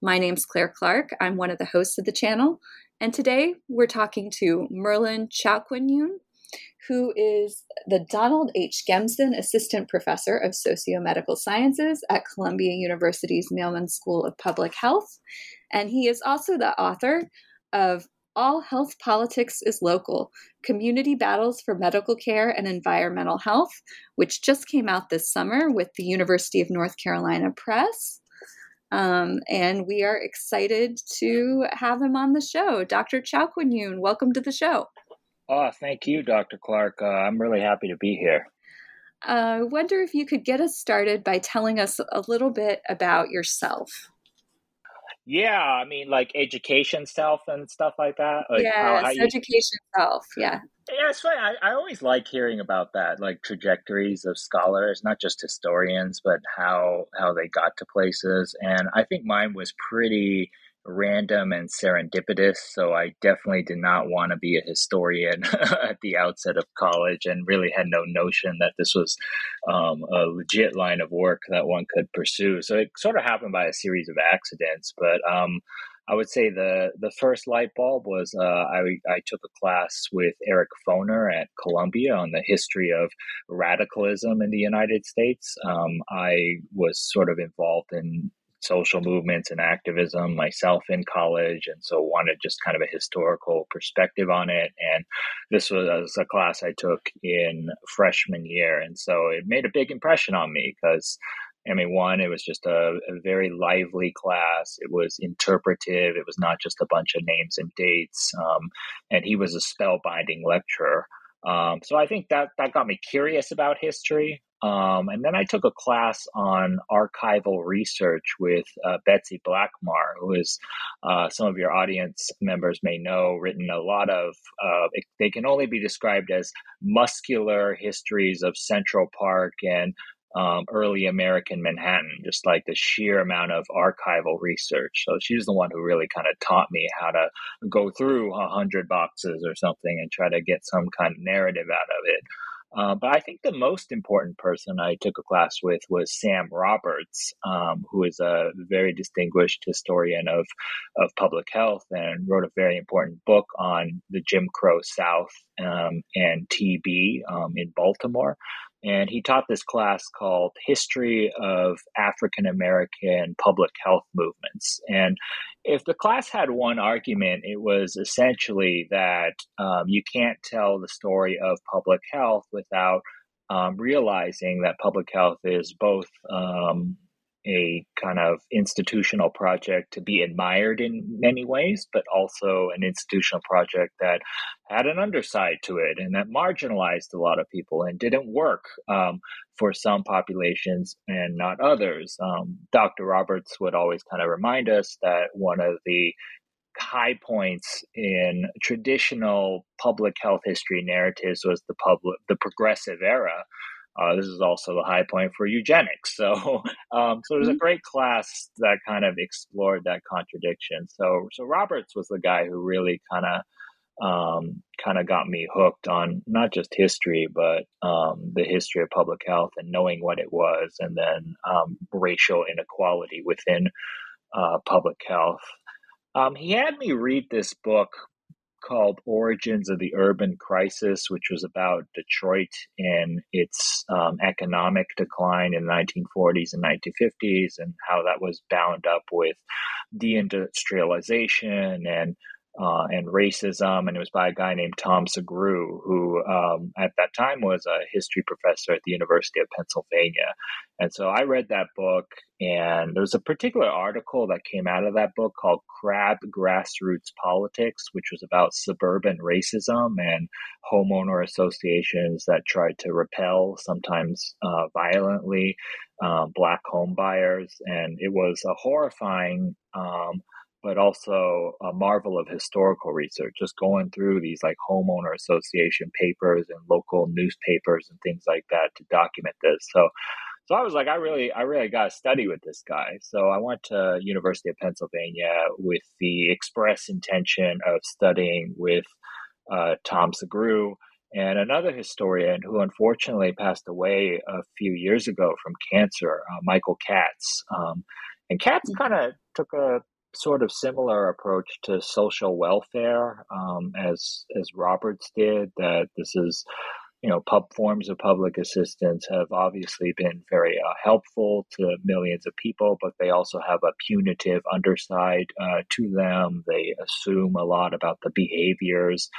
My name's Claire Clark. I'm one of the hosts of the channel. And today we're talking to Merlin Chowkwanyun, who is the Donald H. Gemson Assistant Professor of Sociomedical Sciences at Columbia University's Mailman School of Public Health. And he is also the author of All Health Politics is Local Community Battles for Medical Care and Environmental Health, which just came out this summer with the University of North Carolina Press. Um, and we are excited to have him on the show. Dr. Chow Chowkwanyun, welcome to the show. Oh, thank you, Dr. Clark. Uh, I'm really happy to be here. Uh, I wonder if you could get us started by telling us a little bit about yourself. Yeah, I mean, like education self and stuff like that. Like yes, how- how you- education self. Yeah. Yeah, it's funny. I, I always like hearing about that, like trajectories of scholars, not just historians, but how how they got to places. And I think mine was pretty random and serendipitous. So I definitely did not want to be a historian at the outset of college, and really had no notion that this was um, a legit line of work that one could pursue. So it sort of happened by a series of accidents, but. Um, I would say the the first light bulb was uh, I I took a class with Eric Foner at Columbia on the history of radicalism in the United States. Um, I was sort of involved in social movements and activism myself in college and so wanted just kind of a historical perspective on it and this was a class i took in freshman year and so it made a big impression on me because I mean, one, it was just a, a, very lively class. It was interpretive. It was not just a bunch of names and dates. Um, and he was a spellbinding lecturer. Um, so I think that that got me curious about history. Um, and then I took a class on archival research with uh, Betsy Blackmar, who is uh, some of your audience members may know, written a lot of, uh, they can only be described as muscular histories of Central Park and um, early American Manhattan, just like the sheer amount of archival research. So she's the one who really kind of taught me how to go through a hundred boxes or something and try to get some kind of narrative out of it. Uh, but I think the most important person I took a class with was Sam Roberts, um, who is a very distinguished historian of, of public health and wrote a very important book on the Jim Crow South um, and TB um, in Baltimore. And he taught this class called History of African American Public Health Movements. And if the class had one argument, it was essentially that um, you can't tell the story of public health without um, realizing that public health is both um, a kind of institutional project to be admired in many ways, but also an institutional project that had an underside to it and that marginalized a lot of people and didn't work um, for some populations and not others. Um, Dr. Roberts would always kind of remind us that one of the high points in traditional public health history narratives was the public the progressive era. Uh, this is also the high point for eugenics. So, um, so there's a mm-hmm. great class that kind of explored that contradiction. So, so Roberts was the guy who really kind of um, kind of got me hooked on not just history, but um, the history of public health and knowing what it was, and then um, racial inequality within uh, public health. Um, he had me read this book called Origins of the Urban Crisis, which was about Detroit and its um, economic decline in the 1940s and 1950s, and how that was bound up with deindustrialization and uh, and racism, and it was by a guy named Tom Sugrue, who um, at that time was a history professor at the University of Pennsylvania. And so I read that book, and there was a particular article that came out of that book called Crab Grassroots Politics, which was about suburban racism and homeowner associations that tried to repel, sometimes uh, violently, uh, black home buyers. And it was a horrifying um, but also a marvel of historical research, just going through these like homeowner association papers and local newspapers and things like that to document this. So, so I was like, I really, I really got to study with this guy. So I went to University of Pennsylvania with the express intention of studying with uh, Tom Sugrue and another historian who unfortunately passed away a few years ago from cancer, uh, Michael Katz. Um, and Katz mm-hmm. kind of took a sort of similar approach to social welfare um, as as Roberts did. That this is, you know, pub forms of public assistance have obviously been very uh, helpful to millions of people, but they also have a punitive underside uh, to them. They assume a lot about the behaviors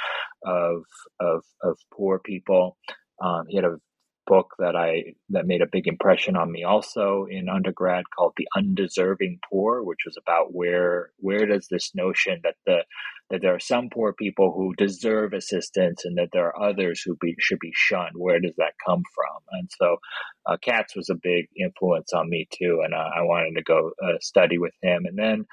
of of of poor people. Um, he had a book that I that made a big impression on me also in undergrad called The Undeserving Poor, which was about where where does this notion that the that there are some poor people who deserve assistance and that there are others who be, should be shunned. Where does that come from? And so, uh, Katz was a big influence on me too, and uh, I wanted to go uh, study with him. And then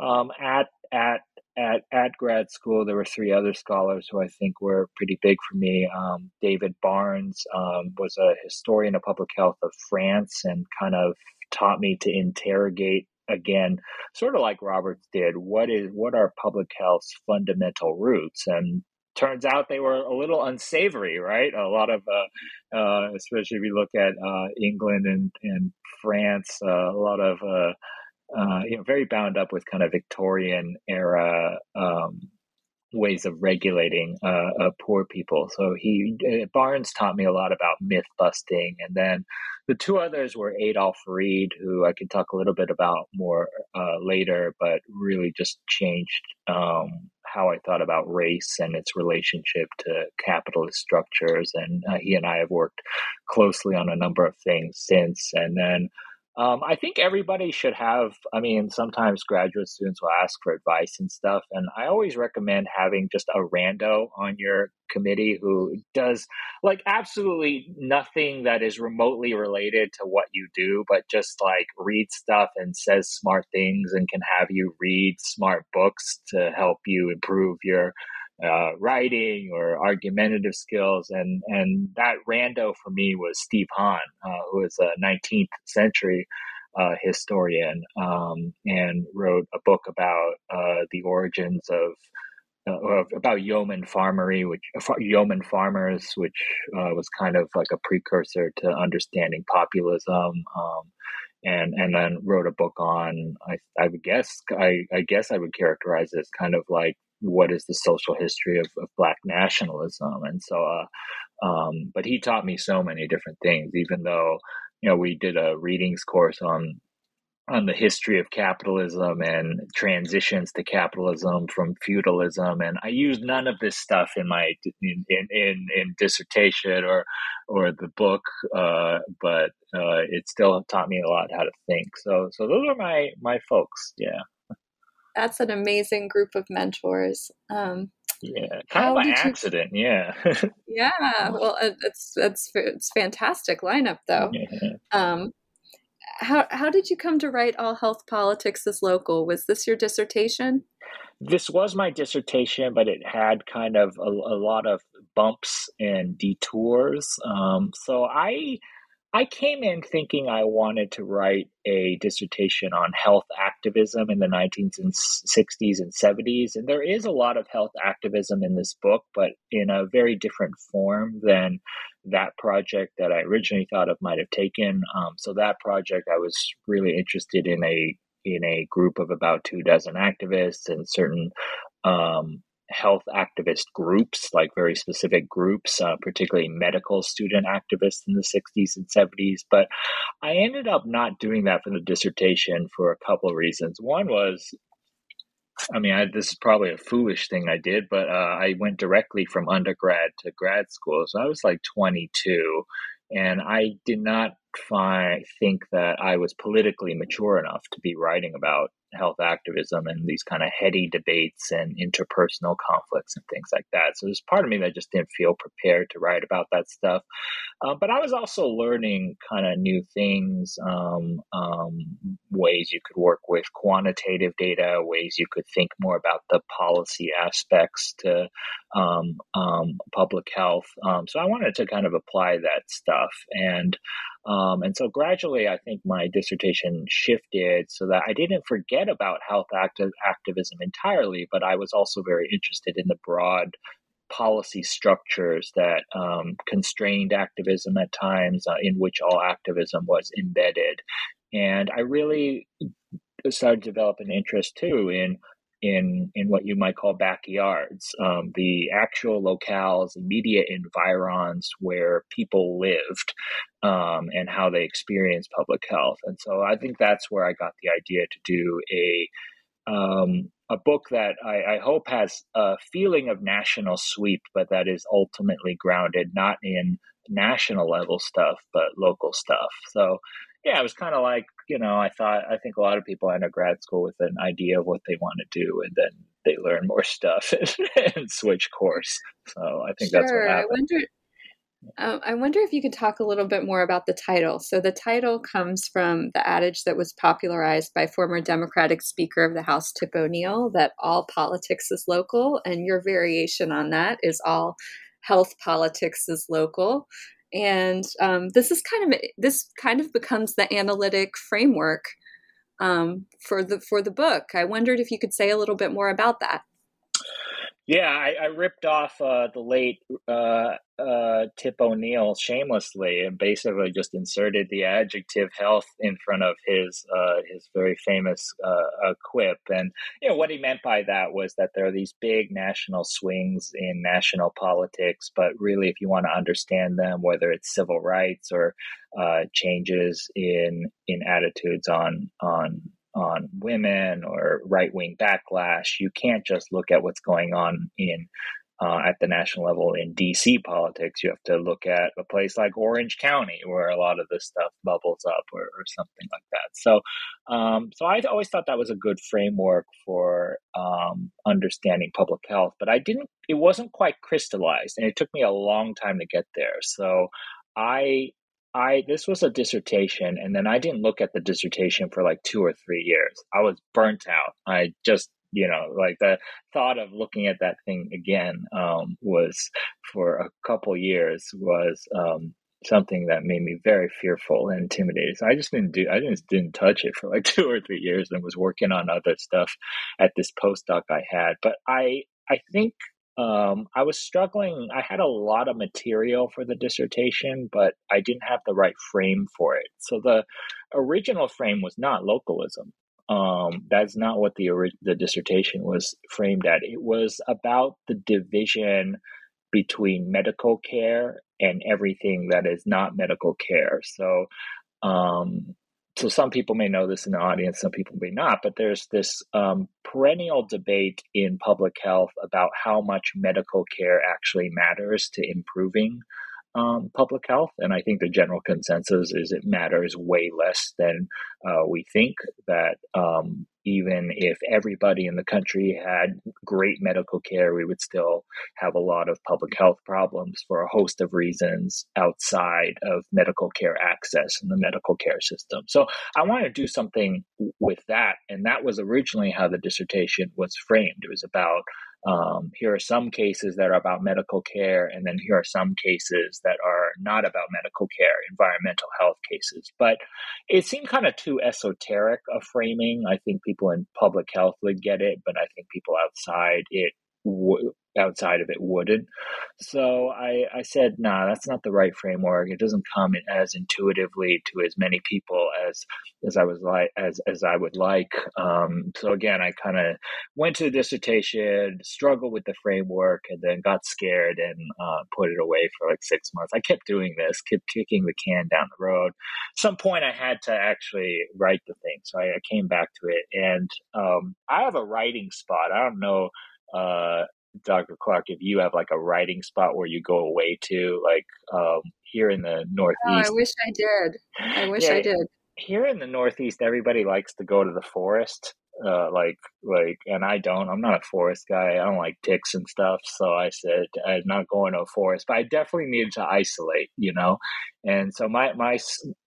um, at at at at grad school, there were three other scholars who I think were pretty big for me. Um, David Barnes um, was a historian of public health of France and kind of taught me to interrogate again, sort of like Roberts did. What is what are public health's fundamental roots? And turns out they were a little unsavory, right? A lot of, uh, uh, especially if you look at uh, England and, and France, uh, a lot of uh, you know, very bound up with kind of Victorian era um, ways of regulating uh, uh, poor people. So he uh, Barnes taught me a lot about myth busting, and then the two others were Adolph Reed, who I can talk a little bit about more uh, later, but really just changed um, how I thought about race and its relationship to capitalist structures. And uh, he and I have worked closely on a number of things since, and then. Um, I think everybody should have. I mean, sometimes graduate students will ask for advice and stuff, and I always recommend having just a rando on your committee who does like absolutely nothing that is remotely related to what you do, but just like reads stuff and says smart things and can have you read smart books to help you improve your uh, writing or argumentative skills. And, and that rando for me was Steve Hahn, uh, who is a 19th century uh, historian um, and wrote a book about uh, the origins of. Uh, about yeoman farmery, which yeoman farmers, which uh, was kind of like a precursor to understanding populism, um, and and then wrote a book on I, I would guess I, I guess I would characterize as kind of like what is the social history of, of black nationalism. And so uh, um, but he taught me so many different things even though you know we did a readings course on on the history of capitalism and transitions to capitalism from feudalism. And i used none of this stuff in my in in, in, in dissertation or or the book uh, but uh, it still taught me a lot how to think. So so those are my my folks. Yeah that's an amazing group of mentors. Um, yeah, kind of by accident. You... Yeah. yeah. Well, it's it's it's fantastic lineup though. Yeah. Um, how how did you come to write all health politics is local? Was this your dissertation? this was my dissertation, but it had kind of a, a lot of bumps and detours. Um, so I I came in thinking I wanted to write a dissertation on health activism in the 1960s and 70s. And there is a lot of health activism in this book, but in a very different form than that project that I originally thought of might have taken. Um, so that project, I was really interested in a in a group of about two dozen activists and certain um, health activist groups, like very specific groups, uh, particularly medical student activists in the 60s and 70s. But I ended up not doing that for the dissertation for a couple of reasons. One was I mean, I, this is probably a foolish thing I did, but uh, I went directly from undergrad to grad school. So I was like 22, and I did not find think that I was politically mature enough to be writing about health activism and these kind of heady debates and interpersonal conflicts and things like that. So there's part of me that just didn't feel prepared to write about that stuff. Uh, but I was also learning kind of new things, um, um, ways you could work with quantitative data, ways you could think more about the policy aspects to um, um public health. Um, so I wanted to kind of apply that stuff and. Um, and so gradually, I think my dissertation shifted so that I didn't forget about health active activism entirely, but I was also very interested in the broad policy structures that um, constrained activism at times, uh, in which all activism was embedded. And I really started to develop an interest too in in in what you might call backyards, um, the actual locales, immediate environs where people lived, um, and how they experienced public health. And so I think that's where I got the idea to do a um, a book that I, I, hope has a feeling of national sweep, but that is ultimately grounded not in national level stuff, but local stuff. So yeah, it was kind of like, you know, I thought, I think a lot of people enter grad school with an idea of what they want to do, and then they learn more stuff and, and switch course. So I think sure. that's what happened. I wonder, um, I wonder if you could talk a little bit more about the title. So, the title comes from the adage that was popularized by former Democratic Speaker of the House, Tip O'Neill, that all politics is local, and your variation on that is all health politics is local and um, this is kind of this kind of becomes the analytic framework um, for the for the book. I wondered if you could say a little bit more about that. Yeah, I, I ripped off uh, the late uh, uh, Tip O'Neill shamelessly and basically just inserted the adjective health in front of his uh, his very famous uh, quip. And you know what he meant by that was that there are these big national swings in national politics, but really, if you want to understand them, whether it's civil rights or uh, changes in in attitudes on on on women or right wing backlash. You can't just look at what's going on in uh, at the national level in DC politics. You have to look at a place like Orange County, where a lot of this stuff bubbles up, or, or something like that. So, um, so I always thought that was a good framework for um, understanding public health, but I didn't. It wasn't quite crystallized, and it took me a long time to get there. So, I I this was a dissertation, and then I didn't look at the dissertation for like two or three years. I was burnt out. I just you know like the thought of looking at that thing again um, was for a couple years was um, something that made me very fearful and intimidated. So I just didn't do I just didn't touch it for like two or three years and was working on other stuff at this postdoc I had. But I I think um, I was struggling. I had a lot of material for the dissertation, but I didn't have the right frame for it. So the original frame was not localism. Um, that's not what the the dissertation was framed at. It was about the division between medical care and everything that is not medical care. So um, so some people may know this in the audience, some people may not, but there's this um, perennial debate in public health about how much medical care actually matters to improving um, public health. And I think the general consensus is it matters way less than uh, we think, that um, even if everybody in the country had great medical care, we would still have a lot of public health problems for a host of reasons outside of medical care access and the medical care system. So I wanted to do something with that. And that was originally how the dissertation was framed. It was about um, here are some cases that are about medical care, and then here are some cases that are not about medical care, environmental health cases. But it seemed kind of too esoteric a framing. I think people in public health would get it, but I think people outside it w- outside of it wouldn't. So I, I said, nah, that's not the right framework. It doesn't come as intuitively to as many people as as I was like as as I would like. Um, so again, I kind of went to the dissertation, struggled with the framework, and then got scared and uh, put it away for like six months. I kept doing this, kept kicking the can down the road. At some point, I had to actually write the thing, so I, I came back to it, and um, I have a writing spot. I don't know uh, Dr. Clark, if you have like a writing spot where you go away to, like um, here in the Northeast. Oh, I wish I did. I wish yeah, I did. Here in the Northeast, everybody likes to go to the forest uh, like like and i don't i'm not a forest guy i don't like ticks and stuff so i said i'm not going to a forest but i definitely needed to isolate you know and so my my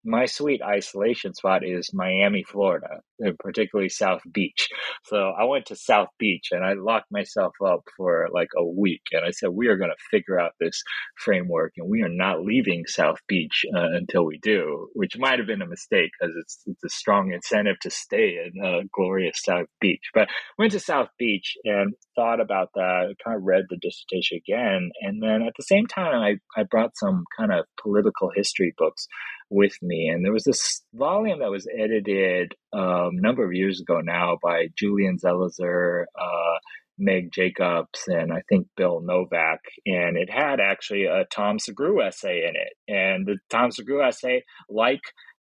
my sweet isolation spot is miami florida particularly south beach so i went to south beach and i locked myself up for like a week and i said we are going to figure out this framework and we are not leaving south beach uh, until we do which might have been a mistake because it's, it's a strong incentive to stay in uh, glorious South Beach. But went to South Beach and thought about that, kind of read the dissertation again. And then at the same time, I, I brought some kind of political history books with me. And there was this volume that was edited um, a number of years ago now by Julian Zelizer, uh, Meg Jacobs, and I think Bill Novak. And it had actually a Tom Sugrue essay in it. And the Tom Sugrue essay, like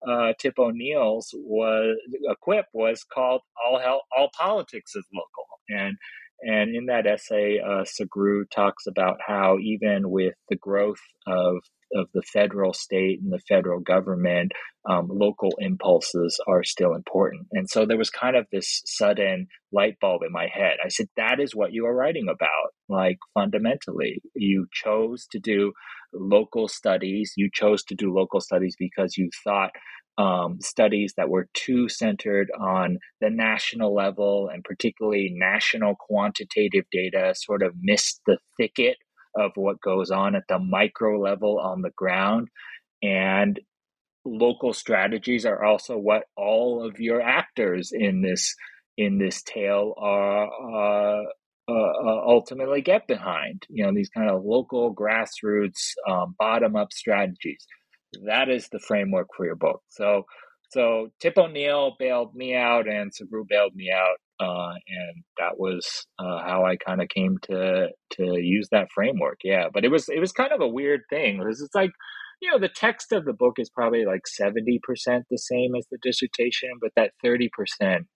uh, Tip O'Neill's was a quip was called "All Hell, All Politics is Local," and and in that essay, uh, Sugrue talks about how even with the growth of of the federal state and the federal government, um, local impulses are still important. And so there was kind of this sudden light bulb in my head. I said, that is what you are writing about. Like fundamentally, you chose to do local studies. You chose to do local studies because you thought um, studies that were too centered on the national level and particularly national quantitative data sort of missed the thicket of what goes on at the micro level on the ground. And local strategies are also what all of your actors in this in this tale are uh, uh, ultimately get behind. You know these kind of local grassroots um, bottom up strategies. That is the framework for your book. So so Tip O'Neill bailed me out, and Sugrue bailed me out, uh, and that was uh, how I kind of came to to use that framework. Yeah, but it was it was kind of a weird thing because it's like you know the text of the book is probably like seventy percent the same as the dissertation, but that thirty percent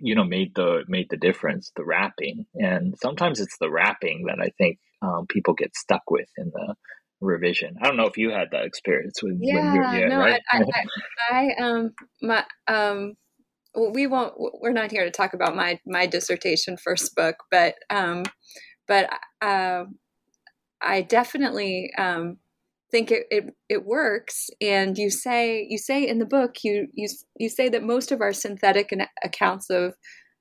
you know made the made the difference the wrapping and sometimes it's the wrapping that i think um, people get stuck with in the revision. I don't know if you had that experience with yeah, when you're yeah, no, right? I, I, I, um my um we won't we're not here to talk about my my dissertation first book, but um but uh, I definitely um think it, it it works and you say you say in the book you you you say that most of our synthetic accounts of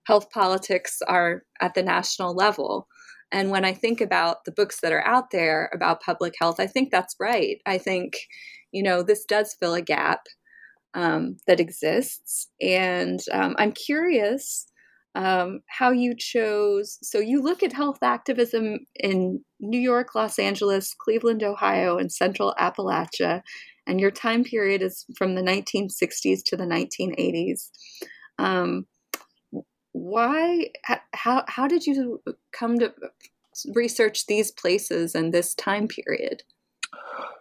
health politics are at the national level and when I think about the books that are out there about public health, I think that's right. I think, you know, this does fill a gap um, that exists. And um, I'm curious um, how you chose. So you look at health activism in New York, Los Angeles, Cleveland, Ohio, and Central Appalachia. And your time period is from the 1960s to the 1980s. Um, why how how did you come to research these places and this time period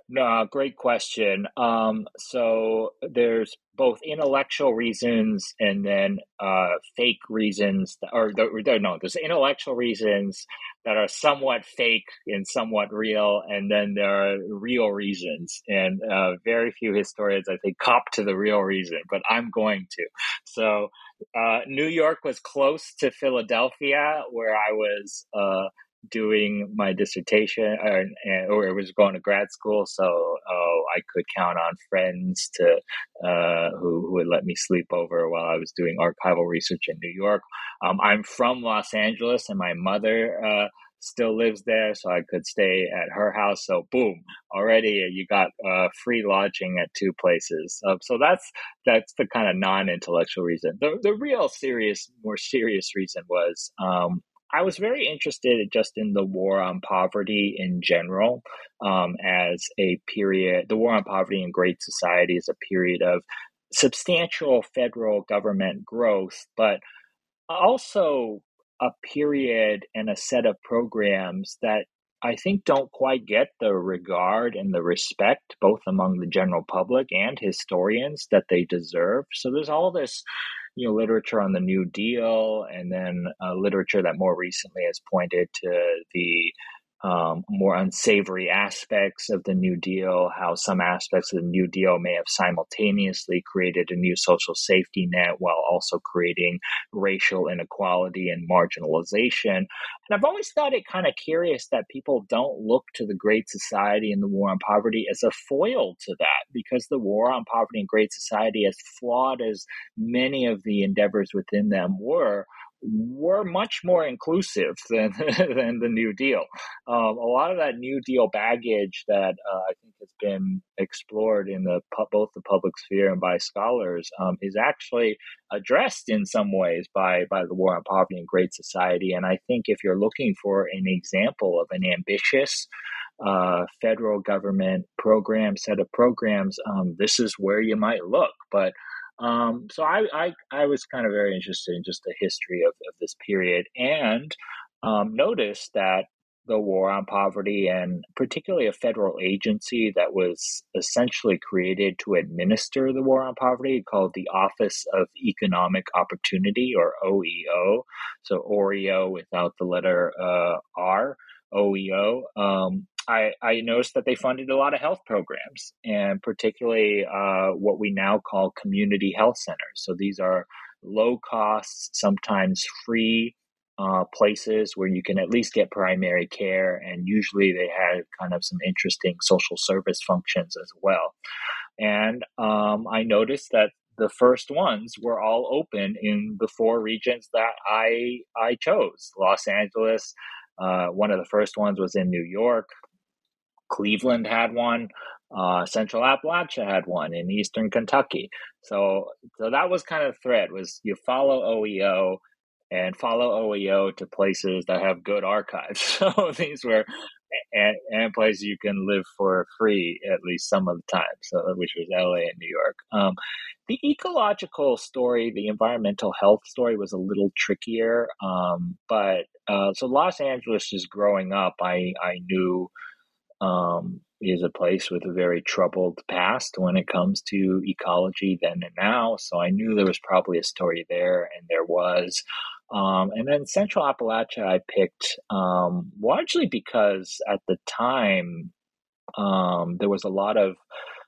No, great question. Um, so there's both intellectual reasons and then uh, fake reasons, that, or the, no, there's intellectual reasons that are somewhat fake and somewhat real, and then there are real reasons. And uh, very few historians, I think, cop to the real reason, but I'm going to. So uh, New York was close to Philadelphia, where I was uh, doing my dissertation or, or was going to grad school. So oh, I could count on friends to uh, who, who would let me sleep over while I was doing archival research in New York. Um, I'm from Los Angeles, and my mother. Uh, still lives there, so I could stay at her house. So boom, already you got uh, free lodging at two places. So that's that's the kind of non-intellectual reason. The the real serious, more serious reason was um, I was very interested just in the war on poverty in general um, as a period. The war on poverty in Great Society is a period of substantial federal government growth, but also a period and a set of programs that I think don't quite get the regard and the respect, both among the general public and historians, that they deserve. So there's all this you know literature on the New Deal, and then uh, literature that more recently has pointed to the um, more unsavory aspects of the New Deal, how some aspects of the New Deal may have simultaneously created a new social safety net while also creating racial inequality and marginalization. And I've always thought it kind of curious that people don't look to the Great Society and the War on Poverty as a foil to that, because the War on Poverty and Great Society, as flawed as many of the endeavors within them were, were much more inclusive than than the New Deal. Um, a lot of that New Deal baggage that uh, I think has been explored in the both the public sphere and by scholars um, is actually addressed in some ways by by the War on Poverty and Great Society. And I think if you're looking for an example of an ambitious uh, federal government program set of programs, um, this is where you might look. But um, so I, I, I was kind of very interested in just the history of, of this period and um, noticed that the war on poverty and particularly a federal agency that was essentially created to administer the war on poverty called the Office of Economic Opportunity or OEO. So OREO without the letter uh, R, OEO. Um, I, I noticed that they funded a lot of health programs, and particularly uh, what we now call community health centers. So these are low cost, sometimes free uh, places where you can at least get primary care, and usually they had kind of some interesting social service functions as well. And um, I noticed that the first ones were all open in the four regions that I I chose: Los Angeles. Uh, one of the first ones was in New York. Cleveland had one. Uh, Central Appalachia had one in Eastern Kentucky. So, so that was kind of the thread was you follow OEO and follow OEO to places that have good archives. So these were and, and places you can live for free at least some of the time. So which was LA and New York. Um, the ecological story, the environmental health story was a little trickier. Um, but uh, so Los Angeles is growing up. I I knew um, is a place with a very troubled past when it comes to ecology then and now. So I knew there was probably a story there, and there was. Um, and then Central Appalachia, I picked um, largely because at the time um, there was a lot of.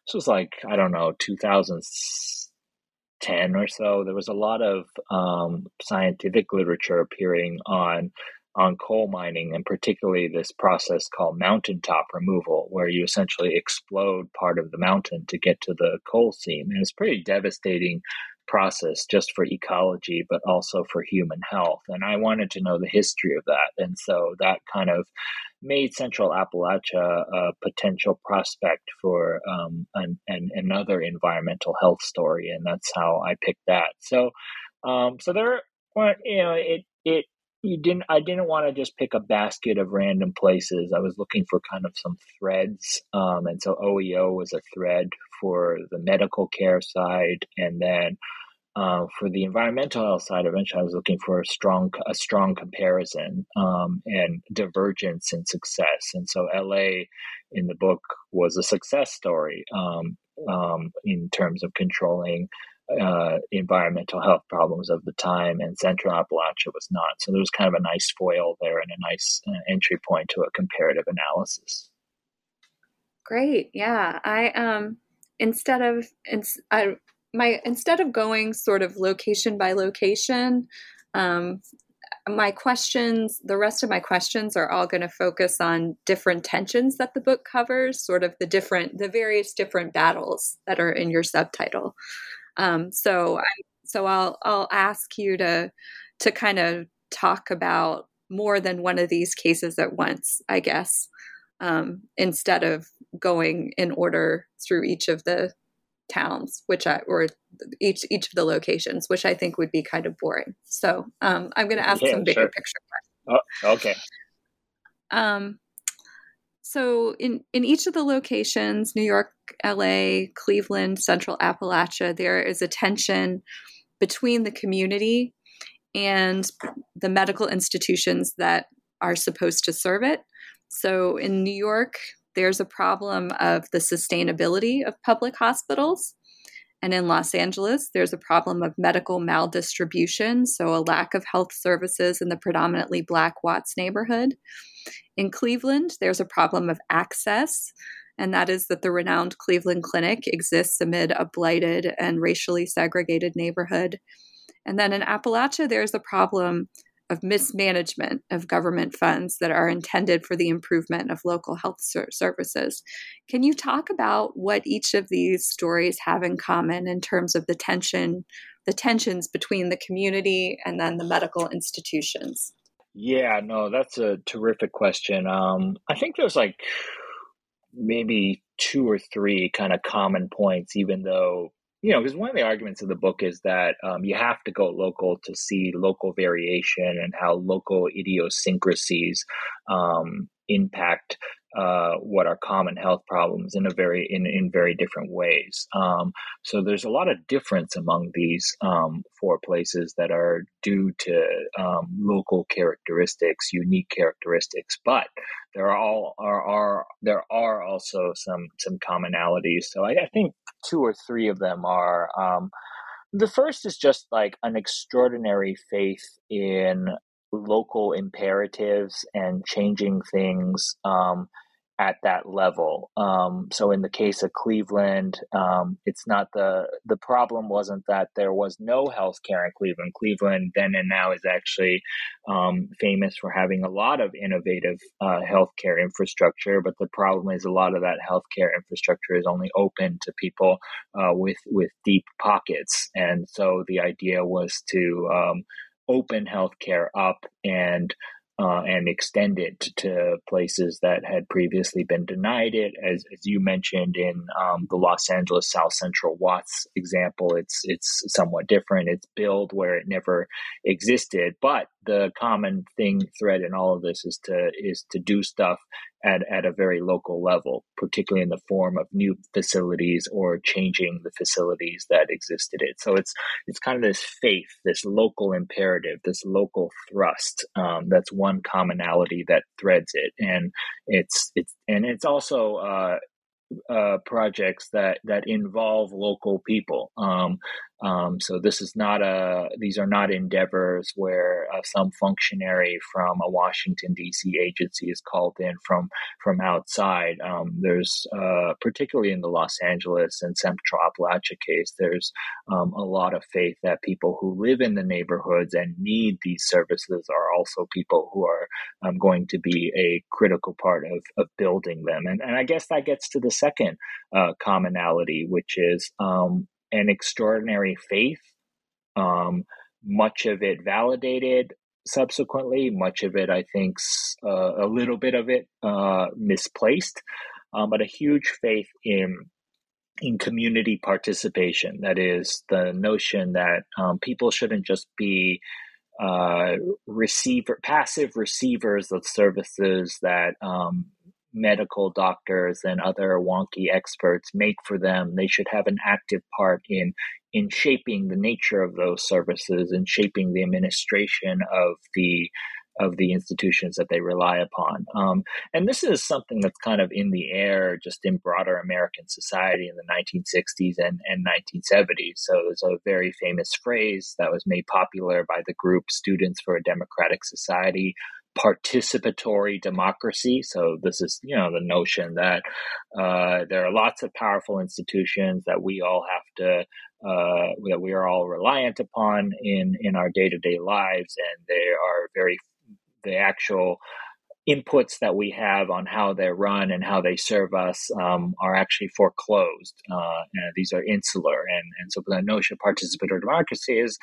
This was like I don't know, 2010 or so. There was a lot of um, scientific literature appearing on on coal mining, and particularly this process called mountaintop removal, where you essentially explode part of the mountain to get to the coal seam. And it's a pretty devastating process just for ecology, but also for human health. And I wanted to know the history of that. And so that kind of made Central Appalachia a potential prospect for um, an, an, another environmental health story. And that's how I picked that. So, um, so there, you know, it, it, you didn't i didn't want to just pick a basket of random places i was looking for kind of some threads um, and so oeo was a thread for the medical care side and then uh, for the environmental health side, eventually I was looking for a strong a strong comparison um, and divergence in success. And so LA in the book was a success story um, um, in terms of controlling uh, environmental health problems of the time, and Central Appalachia was not. So there was kind of a nice foil there and a nice uh, entry point to a comparative analysis. Great, yeah. I um instead of I my instead of going sort of location by location, um, my questions, the rest of my questions are all going to focus on different tensions that the book covers, sort of the different, the various different battles that are in your subtitle. Um, so, I, so I'll I'll ask you to to kind of talk about more than one of these cases at once, I guess, um, instead of going in order through each of the towns, which I or each each of the locations, which I think would be kind of boring. So um, I'm going to ask yeah, some bigger sure. picture questions. Oh, okay. Um, so in in each of the locations, New York, L.A., Cleveland, Central Appalachia, there is a tension between the community and the medical institutions that are supposed to serve it. So in New York, there's a problem of the sustainability of public hospitals. And in Los Angeles, there's a problem of medical maldistribution, so a lack of health services in the predominantly Black Watts neighborhood. In Cleveland, there's a problem of access, and that is that the renowned Cleveland Clinic exists amid a blighted and racially segregated neighborhood. And then in Appalachia, there's a problem of mismanagement of government funds that are intended for the improvement of local health ser- services. Can you talk about what each of these stories have in common in terms of the tension, the tensions between the community and then the medical institutions? Yeah, no, that's a terrific question. Um, I think there's like maybe two or three kind of common points, even though you know, because one of the arguments of the book is that um, you have to go local to see local variation and how local idiosyncrasies um, impact uh, what are common health problems in a very in, in very different ways. Um, so there's a lot of difference among these um, four places that are due to um, local characteristics, unique characteristics, but there are all are, are there are also some some commonalities. So I, I think two or three of them are. Um, the first is just like an extraordinary faith in local imperatives and changing things um, at that level. Um, so in the case of Cleveland, um, it's not the the problem wasn't that there was no health care in Cleveland. Cleveland then and now is actually um, famous for having a lot of innovative uh, healthcare infrastructure, but the problem is a lot of that healthcare infrastructure is only open to people uh, with with deep pockets, and so the idea was to um, open healthcare up and uh, and extend it to places that had previously been denied it. As, as you mentioned in um, the Los Angeles South Central Watts example, it's it's somewhat different. It's built where it never existed, but the common thing thread in all of this is to is to do stuff at, at a very local level, particularly in the form of new facilities or changing the facilities that existed it. So it's it's kind of this faith, this local imperative, this local thrust. Um, that's one commonality that threads it, and it's it's and it's also uh, uh, projects that that involve local people. Um, um, so this is not a; these are not endeavors where uh, some functionary from a Washington D.C. agency is called in from from outside. Um, there's uh, particularly in the Los Angeles and Central Appalachia case, there's um, a lot of faith that people who live in the neighborhoods and need these services are also people who are um, going to be a critical part of, of building them. And, and I guess that gets to the second uh, commonality, which is um, an extraordinary faith. Um, much of it validated subsequently, much of it, I think, uh, a little bit of it uh, misplaced, um, but a huge faith in in community participation. That is the notion that um, people shouldn't just be uh, receiver passive receivers of services that um, medical doctors and other wonky experts make for them. They should have an active part in in shaping the nature of those services and shaping the administration of the of the institutions that they rely upon. Um, and this is something that's kind of in the air just in broader American society in the 1960s and, and 1970s. So there's a very famous phrase that was made popular by the group Students for a Democratic Society participatory democracy. So this is, you know, the notion that uh, there are lots of powerful institutions that we all have to uh, that we are all reliant upon in in our day to day lives, and they are very the actual inputs that we have on how they run and how they serve us um, are actually foreclosed. Uh, these are insular. And, and so the notion of participatory democracy is,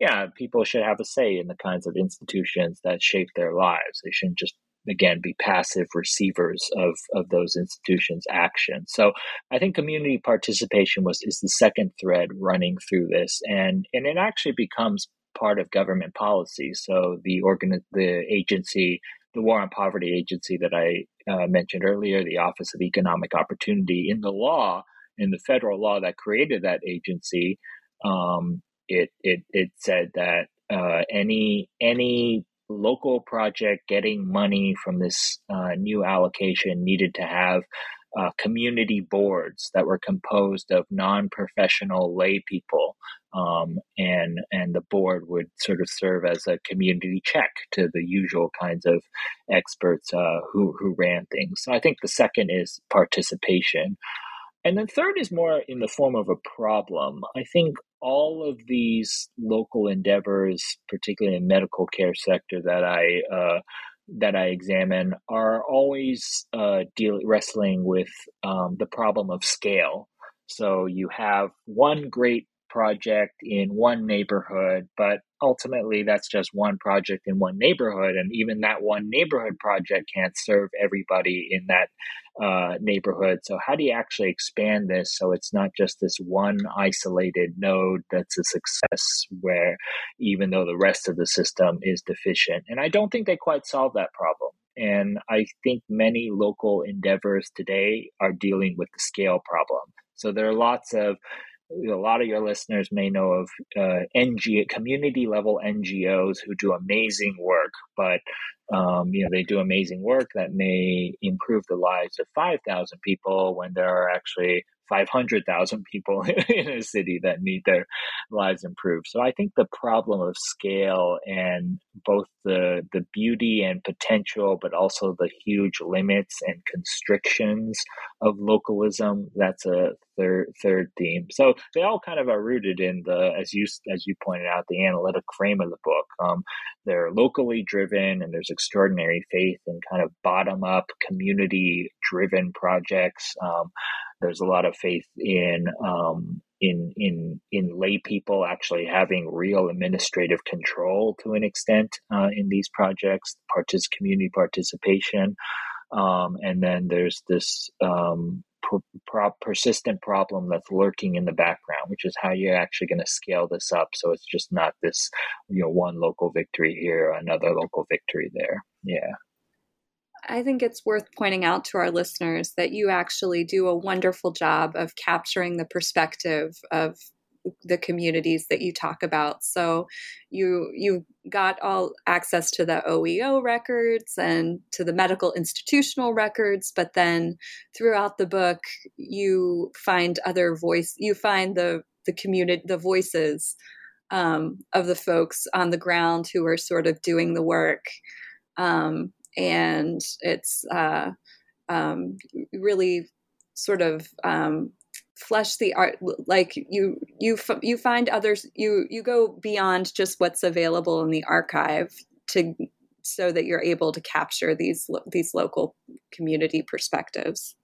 yeah, people should have a say in the kinds of institutions that shape their lives. They shouldn't just again be passive receivers of of those institutions actions so i think community participation was is the second thread running through this and and it actually becomes part of government policy so the organ the agency the War on Poverty agency that I uh, mentioned earlier, the Office of Economic Opportunity, in the law, in the federal law that created that agency, um, it, it it said that uh, any any local project getting money from this uh, new allocation needed to have uh, community boards that were composed of non-professional lay people um, and and the board would sort of serve as a community check to the usual kinds of experts uh, who who ran things. So I think the second is participation, and then third is more in the form of a problem. I think all of these local endeavors, particularly in medical care sector that I uh, that I examine, are always uh, deal wrestling with um, the problem of scale. So you have one great project in one neighborhood, but ultimately that's just one project in one neighborhood. And even that one neighborhood project can't serve everybody in that uh, neighborhood. So, how do you actually expand this so it's not just this one isolated node that's a success where even though the rest of the system is deficient? And I don't think they quite solve that problem. And I think many local endeavors today are dealing with the scale problem. So there are lots of a lot of your listeners may know of uh, NG community level NGOs who do amazing work, but um, you know they do amazing work that may improve the lives of five thousand people when there are actually 500,000 people in a city that need their lives improved. So I think the problem of scale and both the the beauty and potential but also the huge limits and constrictions of localism that's a third third theme. So they all kind of are rooted in the as you as you pointed out the analytic frame of the book. Um, they're locally driven and there's extraordinary faith in kind of bottom up community driven projects. Um, there's a lot of faith in um, in in in lay people actually having real administrative control to an extent uh, in these projects, partic- community participation, um, and then there's this um, per- persistent problem that's lurking in the background, which is how you're actually going to scale this up so it's just not this you know one local victory here, another local victory there. Yeah. I think it's worth pointing out to our listeners that you actually do a wonderful job of capturing the perspective of the communities that you talk about. So you you got all access to the OEO records and to the medical institutional records, but then throughout the book you find other voice you find the the community the voices um, of the folks on the ground who are sort of doing the work. Um, and it's uh, um, really sort of um, flesh the art like you you you find others you you go beyond just what's available in the archive to so that you're able to capture these these local community perspectives.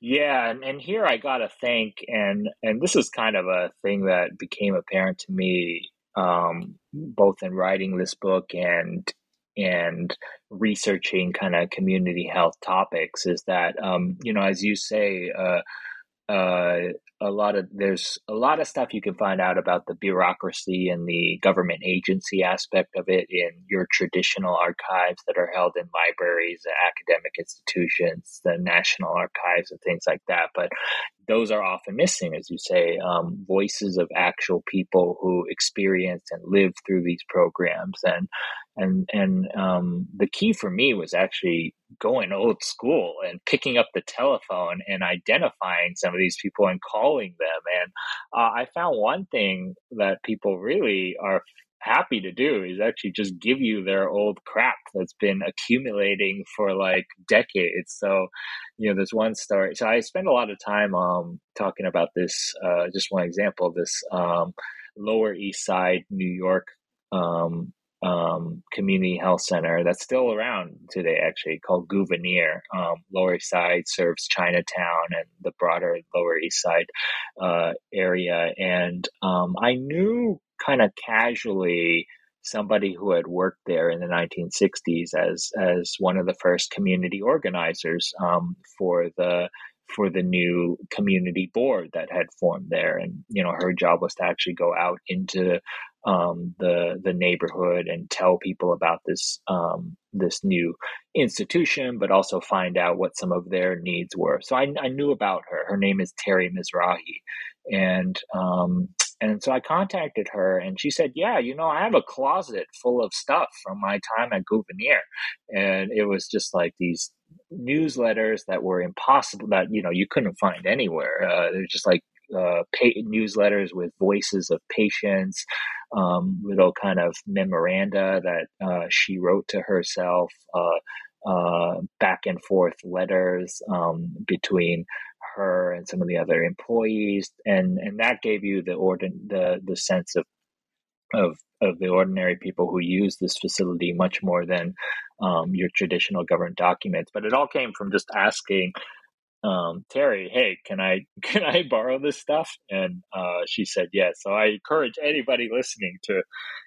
Yeah and, and here i gotta thank and and this is kind of a thing that became apparent to me um, both in writing this book and and researching kind of community health topics is that um, you know as you say uh, uh, a lot of there's a lot of stuff you can find out about the bureaucracy and the government agency aspect of it in your traditional archives that are held in libraries academic institutions, the national archives and things like that. But those are often missing, as you say, um, voices of actual people who experienced and lived through these programs. And and and um, the key for me was actually going old school and picking up the telephone and identifying some of these people and calling them. And uh, I found one thing that people really are happy to do is actually just give you their old crap that's been accumulating for like decades. So, you know, there's one story. So I spend a lot of time um, talking about this. Uh, just one example this um, Lower East Side, New York um, um, community health center that's still around today, actually called Gouverneur. Um, Lower East Side serves Chinatown and the broader Lower East Side uh, area, and um, I knew kind of casually somebody who had worked there in the 1960s as as one of the first community organizers um, for the for the new community board that had formed there and you know her job was to actually go out into um, the the neighborhood and tell people about this um, this new institution, but also find out what some of their needs were. So I, I knew about her. Her name is Terry Mizrahi, and um, and so I contacted her, and she said, "Yeah, you know, I have a closet full of stuff from my time at Gouverneur, and it was just like these." newsletters that were impossible that you know you couldn't find anywhere uh, they're just like uh, pay- newsletters with voices of patients, um, little kind of memoranda that uh, she wrote to herself, uh, uh back and forth letters um, between her and some of the other employees, and and that gave you the ordin- the the sense of of of the ordinary people who use this facility much more than um, your traditional government documents. But it all came from just asking um, Terry, hey, can I can I borrow this stuff? And uh, she said yes. So I encourage anybody listening to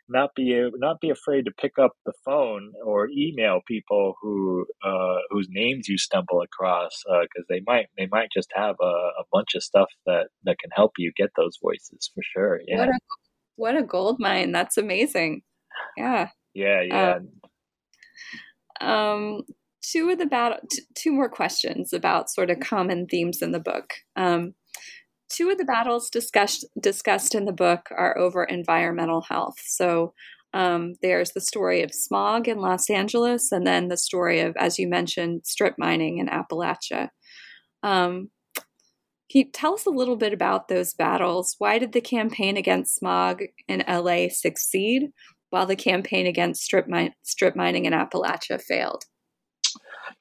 not be not be afraid to pick up the phone or email people who uh, whose names you stumble across because uh, they might they might just have a, a, bunch of stuff that that can help you get those voices for sure. Yeah. What a, what a gold mine! That's amazing. Yeah. Yeah. Yeah. Um, um two of the battle t- two more questions about sort of common themes in the book. Um, two of the battles discussed discussed in the book are over environmental health. So um, there's the story of smog in los angeles and then the story of as you mentioned strip mining in appalachia. Um, you tell us a little bit about those battles? Why did the campaign against smog in la succeed while the campaign against strip, mi- strip mining in appalachia failed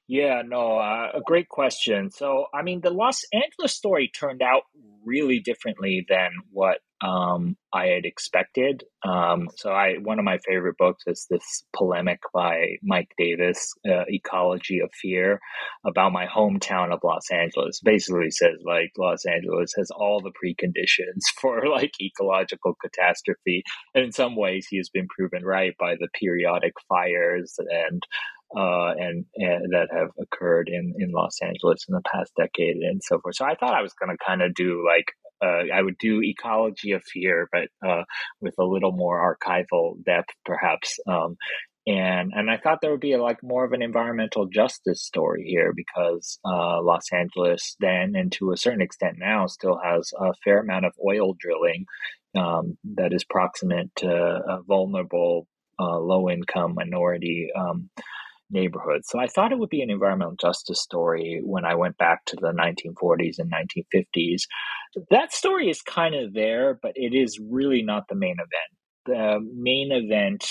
yeah, no, uh, a great question. So, I mean, the Los Angeles story turned out really differently than what um, I had expected. Um, so, I one of my favorite books is this polemic by Mike Davis, uh, "Ecology of Fear," about my hometown of Los Angeles. Basically, says like Los Angeles has all the preconditions for like ecological catastrophe, and in some ways, he has been proven right by the periodic fires and uh, and, and, that have occurred in, in Los Angeles in the past decade and so forth. So I thought I was going to kind of do like uh, I would do ecology of fear, but uh, with a little more archival depth, perhaps. Um, and and I thought there would be a, like more of an environmental justice story here because uh, Los Angeles then and to a certain extent now still has a fair amount of oil drilling um, that is proximate to a vulnerable, uh, low income minority. Um, neighborhoods. So I thought it would be an environmental justice story when I went back to the 1940s and 1950s. That story is kind of there, but it is really not the main event. The main event,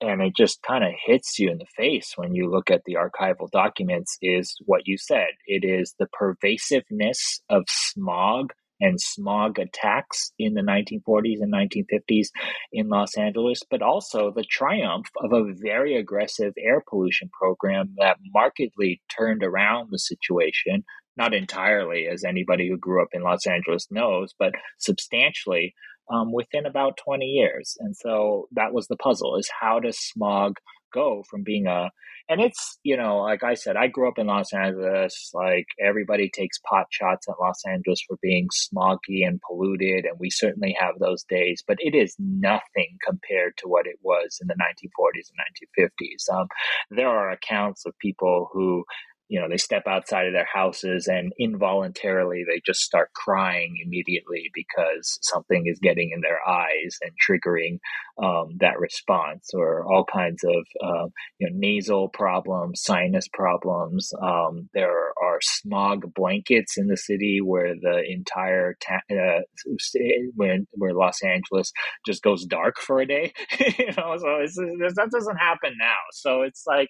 and it just kind of hits you in the face when you look at the archival documents, is what you said. It is the pervasiveness of smog and smog attacks in the 1940s and 1950s in Los Angeles, but also the triumph of a very aggressive air pollution program that markedly turned around the situation. Not entirely, as anybody who grew up in Los Angeles knows, but substantially um, within about 20 years. And so that was the puzzle is how does smog go from being a and it's you know like i said i grew up in los angeles like everybody takes pot shots at los angeles for being smoggy and polluted and we certainly have those days but it is nothing compared to what it was in the 1940s and 1950s um, there are accounts of people who you know they step outside of their houses and involuntarily they just start crying immediately because something is getting in their eyes and triggering um, that response or all kinds of uh, you know nasal problems sinus problems. Um, there are smog blankets in the city where the entire ta- uh, where, where los angeles just goes dark for a day. You know so that doesn't happen now. So it's like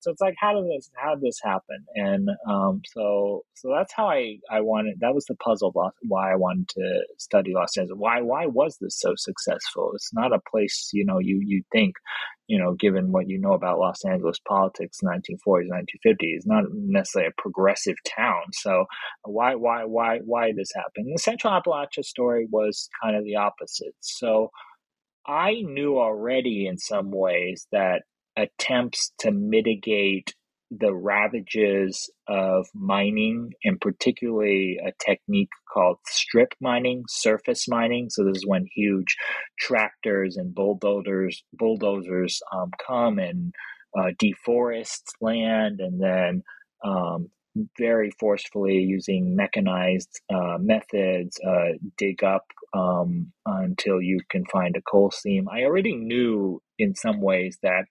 so it's like how did this how did this happen? And um, so so that's how i i wanted that was the puzzle why i wanted to study los angeles. Why why was this so successful? It's not a place you know you you think you know given what you know about los angeles politics 1940s 1950s not necessarily a progressive town. So why why why why this happen the central appalachia story was kind of the opposite. So I knew already in some ways that attempts to mitigate the ravages of mining, and particularly a technique called strip mining, surface mining. So this is when huge tractors and bulldozers bulldozers um, come and uh, deforest land, and then um, very forcefully using mechanized uh, methods uh, dig up um, until you can find a coal seam. I already knew in some ways that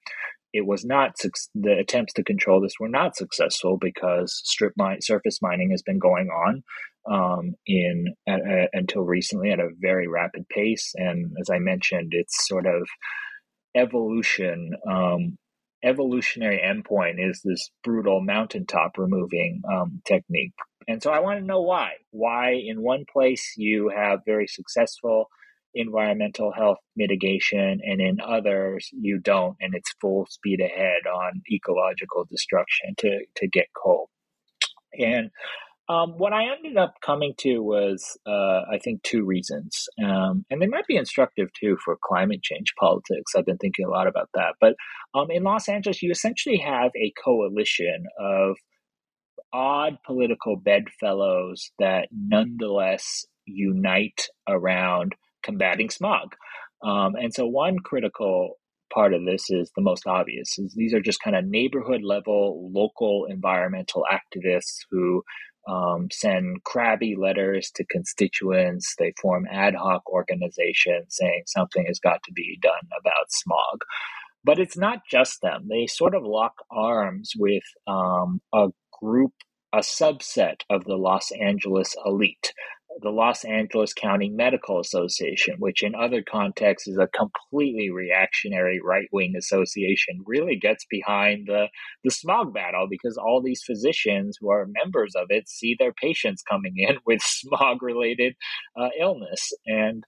it was not the attempts to control this were not successful because strip mine surface mining has been going on um, in at, at, until recently at a very rapid pace, and as I mentioned, it's sort of evolution. Um, evolutionary endpoint is this brutal mountaintop removing um, technique, and so I want to know why. Why in one place you have very successful environmental health mitigation, and in others you don't, and it's full speed ahead on ecological destruction to, to get coal. And um, what I ended up coming to was, uh, I think, two reasons. Um, and they might be instructive too for climate change politics. I've been thinking a lot about that. But um, in Los Angeles, you essentially have a coalition of odd political bedfellows that nonetheless unite around combating smog. Um, and so, one critical part of this is the most obvious is these are just kind of neighborhood level local environmental activists who um, send crabby letters to constituents. They form ad hoc organizations saying something has got to be done about smog. But it's not just them. They sort of lock arms with um, a group a subset of the los angeles elite the Los Angeles County Medical Association, which in other contexts is a completely reactionary right wing association, really gets behind the, the smog battle because all these physicians who are members of it see their patients coming in with smog related uh, illness. And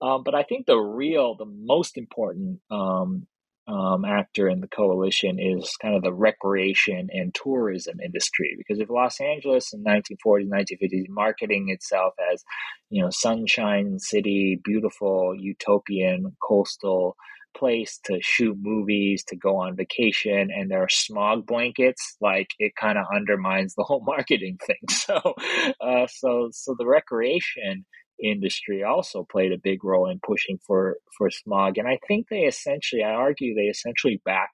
um, but I think the real, the most important um, um, actor in the coalition is kind of the recreation and tourism industry. Because if Los Angeles in 1940s, 1950s marketing itself as, you know, sunshine city, beautiful, utopian, coastal place to shoot movies, to go on vacation, and there are smog blankets, like it kind of undermines the whole marketing thing. So, uh, so, so the recreation industry also played a big role in pushing for for smog. And i think they essentially i argue they essentially back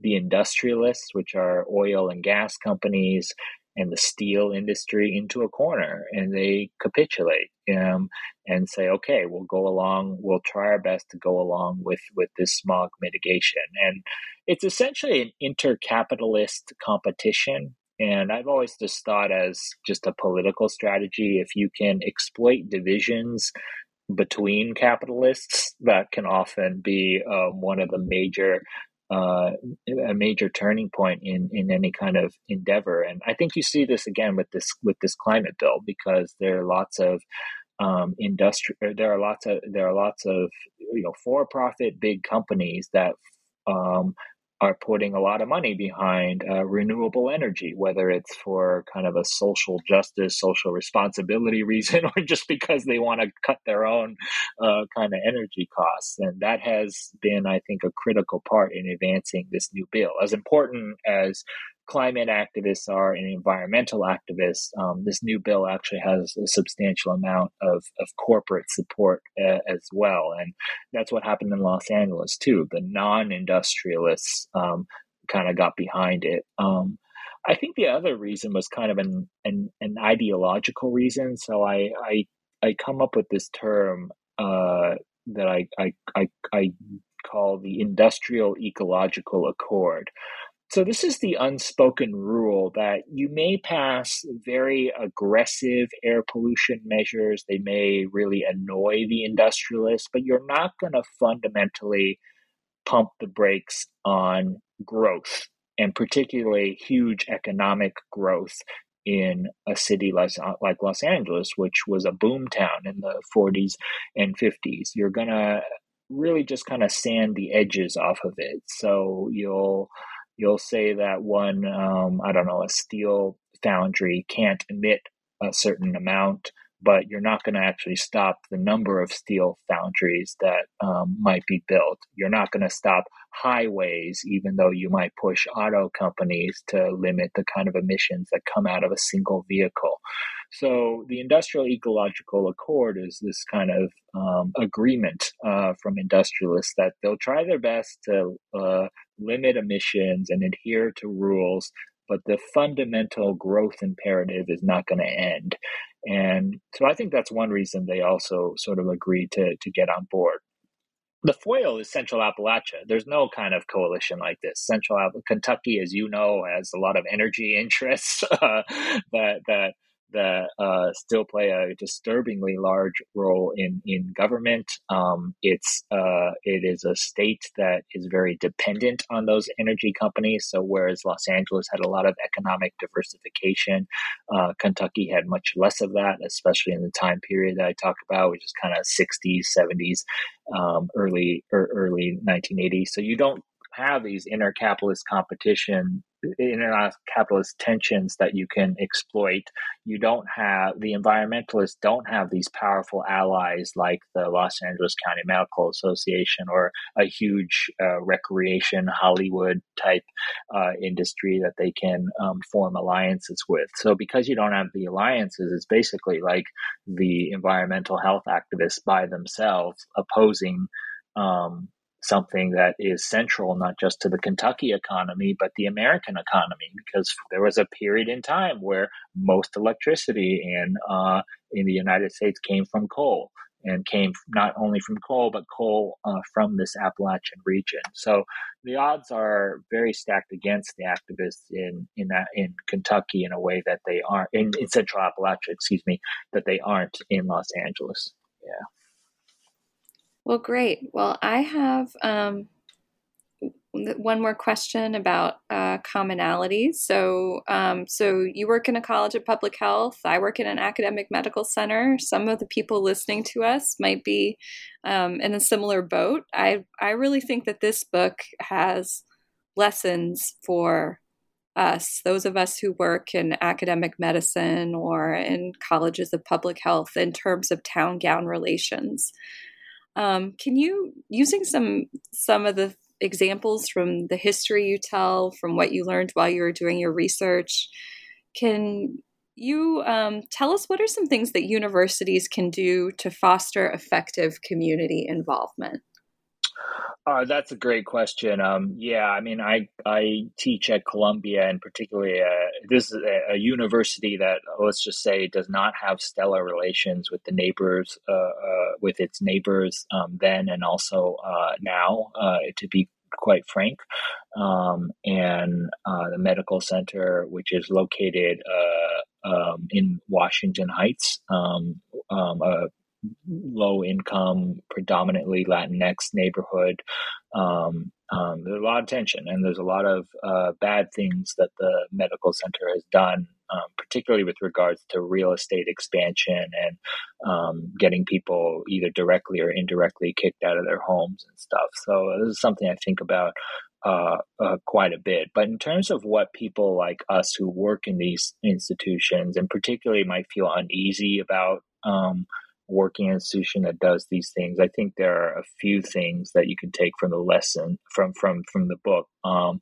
the industrialists which are oil and gas companies and the steel industry into a corner and they capitulate um, and say okay we'll go along we'll try our best to go along with with this smog mitigation. And it's essentially an intercapitalist competition and I've always just thought as just a political strategy, if you can exploit divisions between capitalists, that can often be um, one of the major uh, a major turning point in, in any kind of endeavor. And I think you see this again with this with this climate bill because there are lots of um, industry. There are lots of there are lots of you know for profit big companies that um, are putting a lot of money behind uh, renewable energy, whether it's for kind of a social justice, social responsibility reason, or just because they want to cut their own uh, kind of energy costs. And that has been, I think, a critical part in advancing this new bill. As important as climate activists are and environmental activists, um, this new bill actually has a substantial amount of, of corporate support uh, as well. And that's what happened in Los Angeles too. The non industrialists um, kind of got behind it. Um, I think the other reason was kind of an, an, an ideological reason. So I, I, I come up with this term uh, that I, I, I, I call the industrial ecological accord so, this is the unspoken rule that you may pass very aggressive air pollution measures. They may really annoy the industrialists, but you're not going to fundamentally pump the brakes on growth, and particularly huge economic growth in a city like, Los Angeles, which was a boom town in the 40s and 50s. You're going to really just kind of sand the edges off of it. So, you'll you'll say that one, um, I don't know, a steel foundry can't emit a certain amount, but you're not going to actually stop the number of steel foundries that um, might be built. You're not going to stop highways, even though you might push auto companies to limit the kind of emissions that come out of a single vehicle. So the Industrial Ecological Accord is this kind of um, agreement uh, from industrialists that they'll try their best to uh, limit emissions and adhere to rules, but the fundamental growth imperative is not going to end. And so I think that's one reason they also sort of agreed to, to get on board. The foil is Central Appalachia. There's no kind of coalition like this. Central App- Kentucky, as you know, has a lot of energy interests uh, that that that uh, still play a disturbingly large role in in government. Um, it's uh, it is a state that is very dependent on those energy companies. So whereas Los Angeles had a lot of economic diversification, uh, Kentucky had much less of that, especially in the time period that I talk about, which is kind of 60s, 70s, um, early er, early 1980s. So you don't have these inter-capitalist competition inter-capitalist tensions that you can exploit. You don't have the environmentalists don't have these powerful allies like the los angeles county medical association or a huge uh, recreation hollywood type uh, industry that they can um, form alliances with. So because you don't have the alliances it's basically like the environmental health activists by themselves opposing um, something that is central not just to the Kentucky economy, but the American economy, because there was a period in time where most electricity in uh, in the United States came from coal and came not only from coal but coal uh, from this Appalachian region. So the odds are very stacked against the activists in in that, in Kentucky in a way that they aren't in, in Central Appalachia, excuse me, that they aren't in Los Angeles. Yeah. Well, great. Well, I have um, one more question about uh, commonalities. So, um, so you work in a college of public health. I work in an academic medical center. Some of the people listening to us might be um, in a similar boat. I I really think that this book has lessons for us, those of us who work in academic medicine or in colleges of public health, in terms of town gown relations. Um, can you, using some some of the examples from the history you tell, from what you learned while you were doing your research, can you um, tell us what are some things that universities can do to foster effective community involvement? Uh, that's a great question. Um, yeah, I mean, I I teach at Columbia, and particularly uh, this is a, a, university that let's just say does not have stellar relations with the neighbors, uh, uh with its neighbors um, then and also uh, now. Uh, to be quite frank, um, and the medical center, which is located um, in Washington Heights, um, um, low income, predominantly Latinx neighborhood. Um, um, there's a lot of tension, and there's a lot of uh, bad things that the medical center has done, um, particularly with regards to real estate expansion and um, getting people either directly or indirectly kicked out of their homes and stuff. So this is something I think about uh, uh, quite a bit. But in terms of what people like us who work in these institutions, and particularly might feel uneasy about um, working institution that does these things, I think there are a few things that you can take from the lesson from from from the book. Um,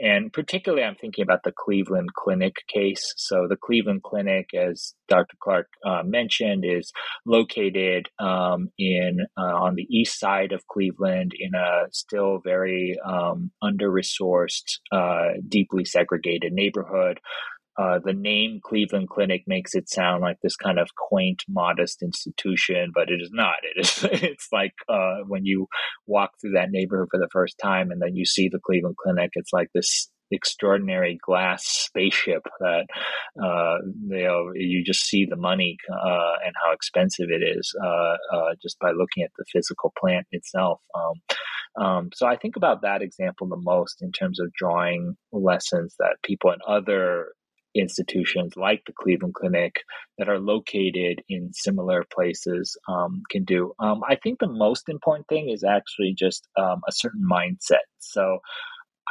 and particularly, I'm thinking about the Cleveland Clinic case. So, the Cleveland Clinic, as Dr. Clark uh, mentioned, is located um, in uh, on the east side of Cleveland in a still very um, under resourced, uh, deeply segregated neighborhood. Uh, the name Cleveland Clinic makes it sound like this kind of quaint, modest institution, but it is not. It is. It's like uh, when you walk through that neighborhood for the first time, and then you see the Cleveland Clinic. It's like this extraordinary glass spaceship that uh, you know you just see the money uh, and how expensive it is uh, uh just by looking at the physical plant itself. Um, um, so I think about that example the most in terms of drawing lessons that people in other institutions like the Cleveland Clinic that are located in similar places um, can do. Um, I think the most important thing is actually just um, a certain mindset. So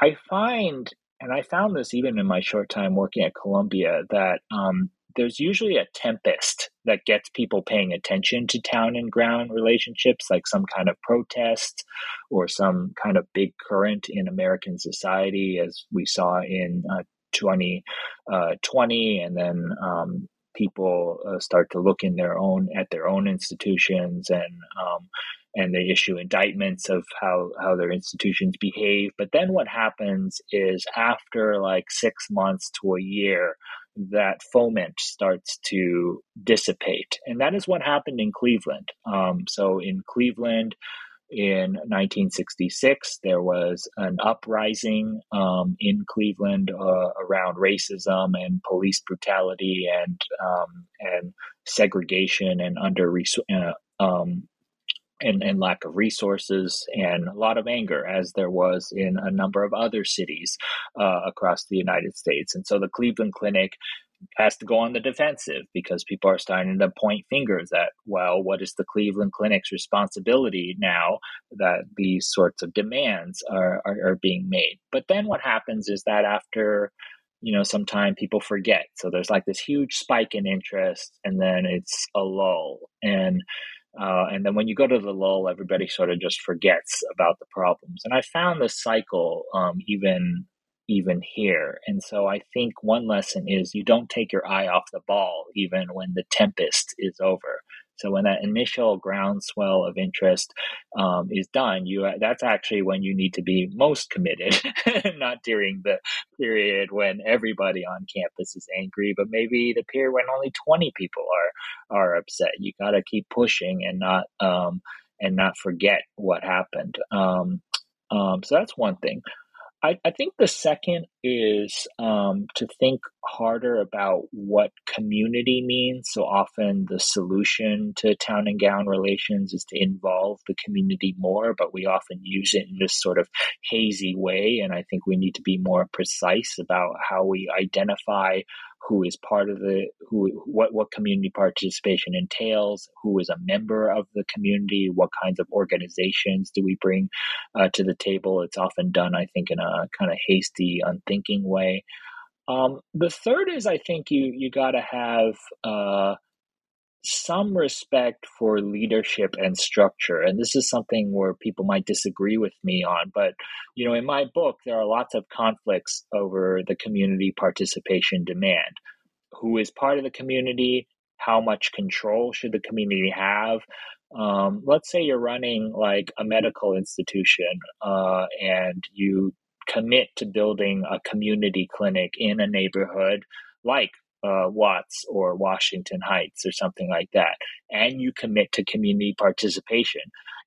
I find, and I found this even in my short time working at Columbia, that um, there's usually a tempest that gets people paying attention to town and gown relationships, like some kind of protest or some kind of big current in American society, as we saw in uh, 2020, uh, and then um, people uh, start to look in their own at their own institutions and um, and they issue indictments of how how their institutions behave. But then what happens is after like six months to a year, that foment starts to dissipate, and that is what happened in Cleveland. Um, so in Cleveland in 1966, there was an uprising um, in Cleveland uh, around racism and police brutality and um, and segregation and under uh, um, and, and lack of resources and a lot of anger, as there was in a number of other cities uh, across the United States. And so the Cleveland Clinic has to go on the defensive because people are starting to point fingers at, well, what is the Cleveland Clinic's responsibility now that these sorts of demands are, are, are being made? But then what happens is that after you know some time people forget. So there's like this huge spike in interest and then it's a lull. And uh, and then when you go to the lull everybody sort of just forgets about the problems. And i found this cycle um, even even here. And so I think one lesson is you don't take your eye off the ball even when the tempest is over. So when that initial groundswell of interest um, is done, you that's actually when you need to be most committed, not during the period when everybody on campus is angry, but maybe the period when only twenty people are are upset. You got to keep pushing and not um, and not forget what happened. Um, um so that's one thing. I, I think the second is um, to think harder about what community means. So often the solution to town and gown relations is to involve the community more, but we often use it in this sort of hazy way. And I think we need to be more precise about how we identify who is part of the who what what community participation entails who is a member of the community what kinds of organizations do we bring uh, to the table? It's often done i think in a kind of hasty unthinking way. Um, the third is i think you you got to have uh, some respect for leadership and structure. And this is something where people might disagree with me on. But, you know, in my book, there are lots of conflicts over the community participation demand. Who is part of the community? How much control should the community have? Um, let's say you're running like a medical institution uh, and you commit to building a community clinic in a neighborhood like uh, Watts or Washington Heights or something like that, and you commit to community participation.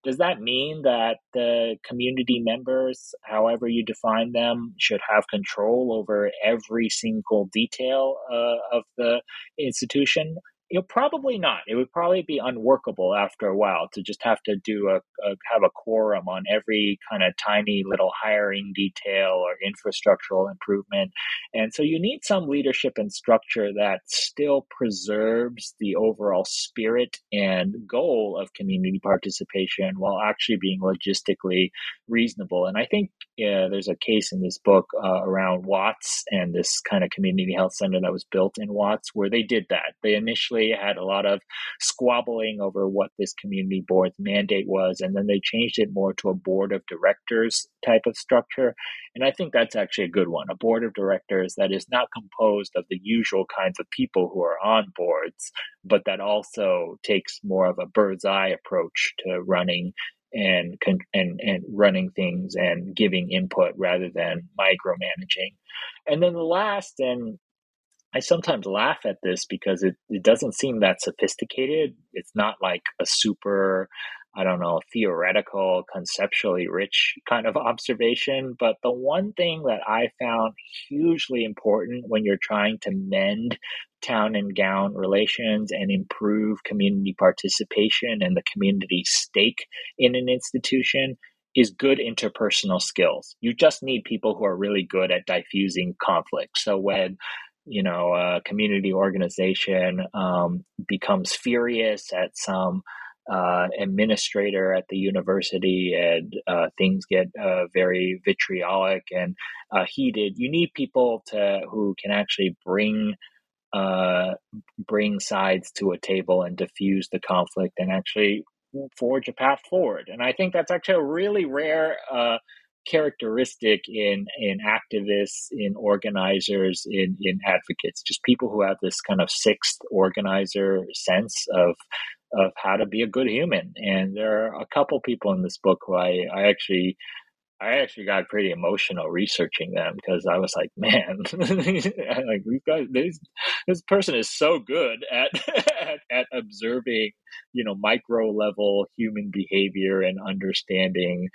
Does that mean that the community members, however you define them, should have control over every single detail uh, of the institution? You know, probably not. It would probably be unworkable after a while to just have to do a, a have a quorum on every kind of tiny little hiring detail or infrastructural improvement. And so you need some leadership and structure that still preserves the overall spirit and goal of community participation while actually being logistically reasonable. And I think yeah, there's a case in this book uh, around Watts and this kind of community health center that was built in Watts where they did that. They initially had a lot of squabbling over what this community board's mandate was, and then they changed it more to a board of directors type of structure. And I think that's actually a good one a board of directors that is not composed of the usual kinds of people who are on boards, but that also takes more of a bird's eye approach to running and and and running things and giving input rather than micromanaging. And then the last, and I sometimes laugh at this because it, it doesn't seem that sophisticated. It's not like a super, I don't know, theoretical, conceptually rich kind of observation. But the one thing that I found hugely important when you're trying to mend town and gown relations and improve community participation and the community stake in an institution is good interpersonal skills. You just need people who are really good at diffusing conflict. So when you know a community organization um, becomes furious at some uh, administrator at the university and uh, things get uh, very vitriolic and uh, heated you need people to who can actually bring uh, bring sides to a table and diffuse the conflict and actually forge a path forward. And I think that's actually a really rare uh, characteristic in in activists, in organizers, in in advocates. Just people who have this kind of sixth organizer sense of of how to be a good human. And there are a couple people in this book who I, I actually I actually got pretty emotional researching them because I was like, man, like we've got this this person is so good at, at, at observing, you know, micro level human behavior and understanding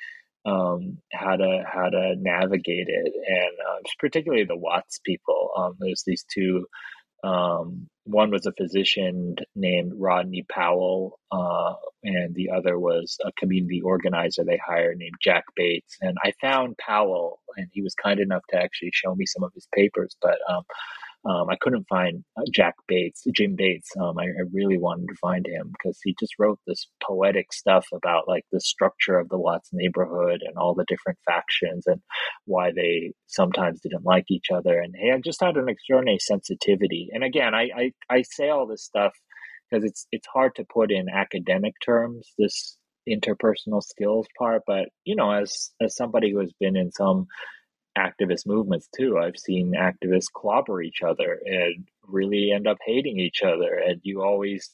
um, how to how to navigate it, and uh, particularly the Watts people. Um, there's these two um, one was a physician named Rodney Powell, uh, and the other was a community organizer they hired named Jack Bates. And I found Powell, and he was kind enough to actually show me some of his papers. But um, I couldn't find uh, Jack Bates, Jim Bates. Um, I, I, really wanted to find him because he just wrote this poetic stuff about like the structure of the Watts neighborhood and all the different factions and why they sometimes didn't like each other. And he just had an extraordinary sensitivity. And again, I, I, I say all this stuff because it's it's hard to put in academic terms this interpersonal skills part. But you know, as as somebody who has been in some activist movements too. I've seen activists clobber each other and really end up hating each other. And you always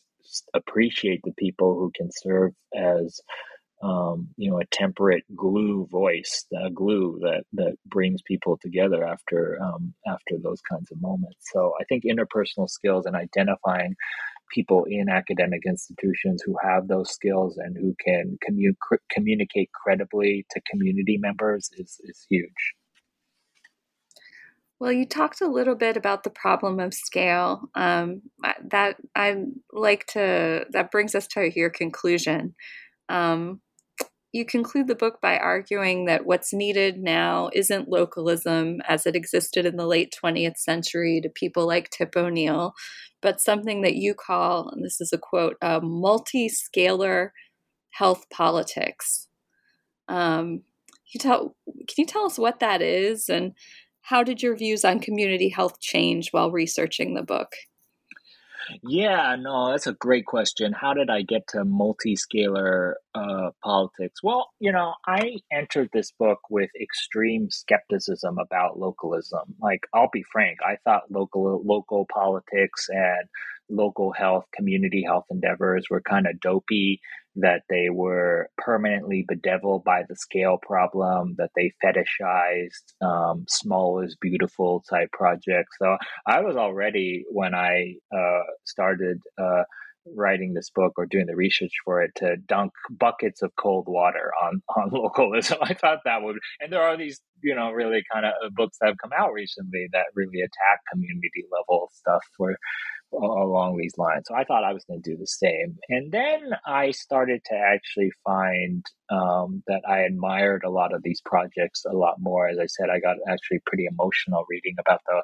appreciate the people who can serve as um, you know a temperate glue voice, a glue that that brings people together after um, after those kinds of moments. So I think interpersonal skills and identifying people in academic institutions who have those skills and who can commu- communicate credibly to community members is is huge. Well, you talked a little bit about the problem of scale. Um, that I like to. That brings us to your conclusion. Um, you conclude the book by arguing that what's needed now isn't localism as it existed in the late 20th century to people like Tip O'Neill, but something that you call, and this is a quote, a multi-scalar health politics. Um, you tell, can you tell us what that is and how did your views on community health change while researching the book? Yeah, no, that's a great question. How did I get to multi-scalar uh, politics? Well, you know, I entered this book with extreme skepticism about localism. Like, I'll be frank, I thought local local politics and local health, community health endeavors were kind of dopey, that they were permanently bedeviled by the scale problem, that they fetishized um, small is beautiful type projects. So I was already, when I uh, started uh, writing this book or doing the research for it, to dunk buckets of cold water on, on localism. I thought that would, and there are these you know, really kind of uh, books that have come out recently that really attack community level stuff for along these lines. So I thought I was going to do the same. And then I started to actually find um, that I admired a lot of these projects a lot more. As I said, I got actually pretty emotional reading about the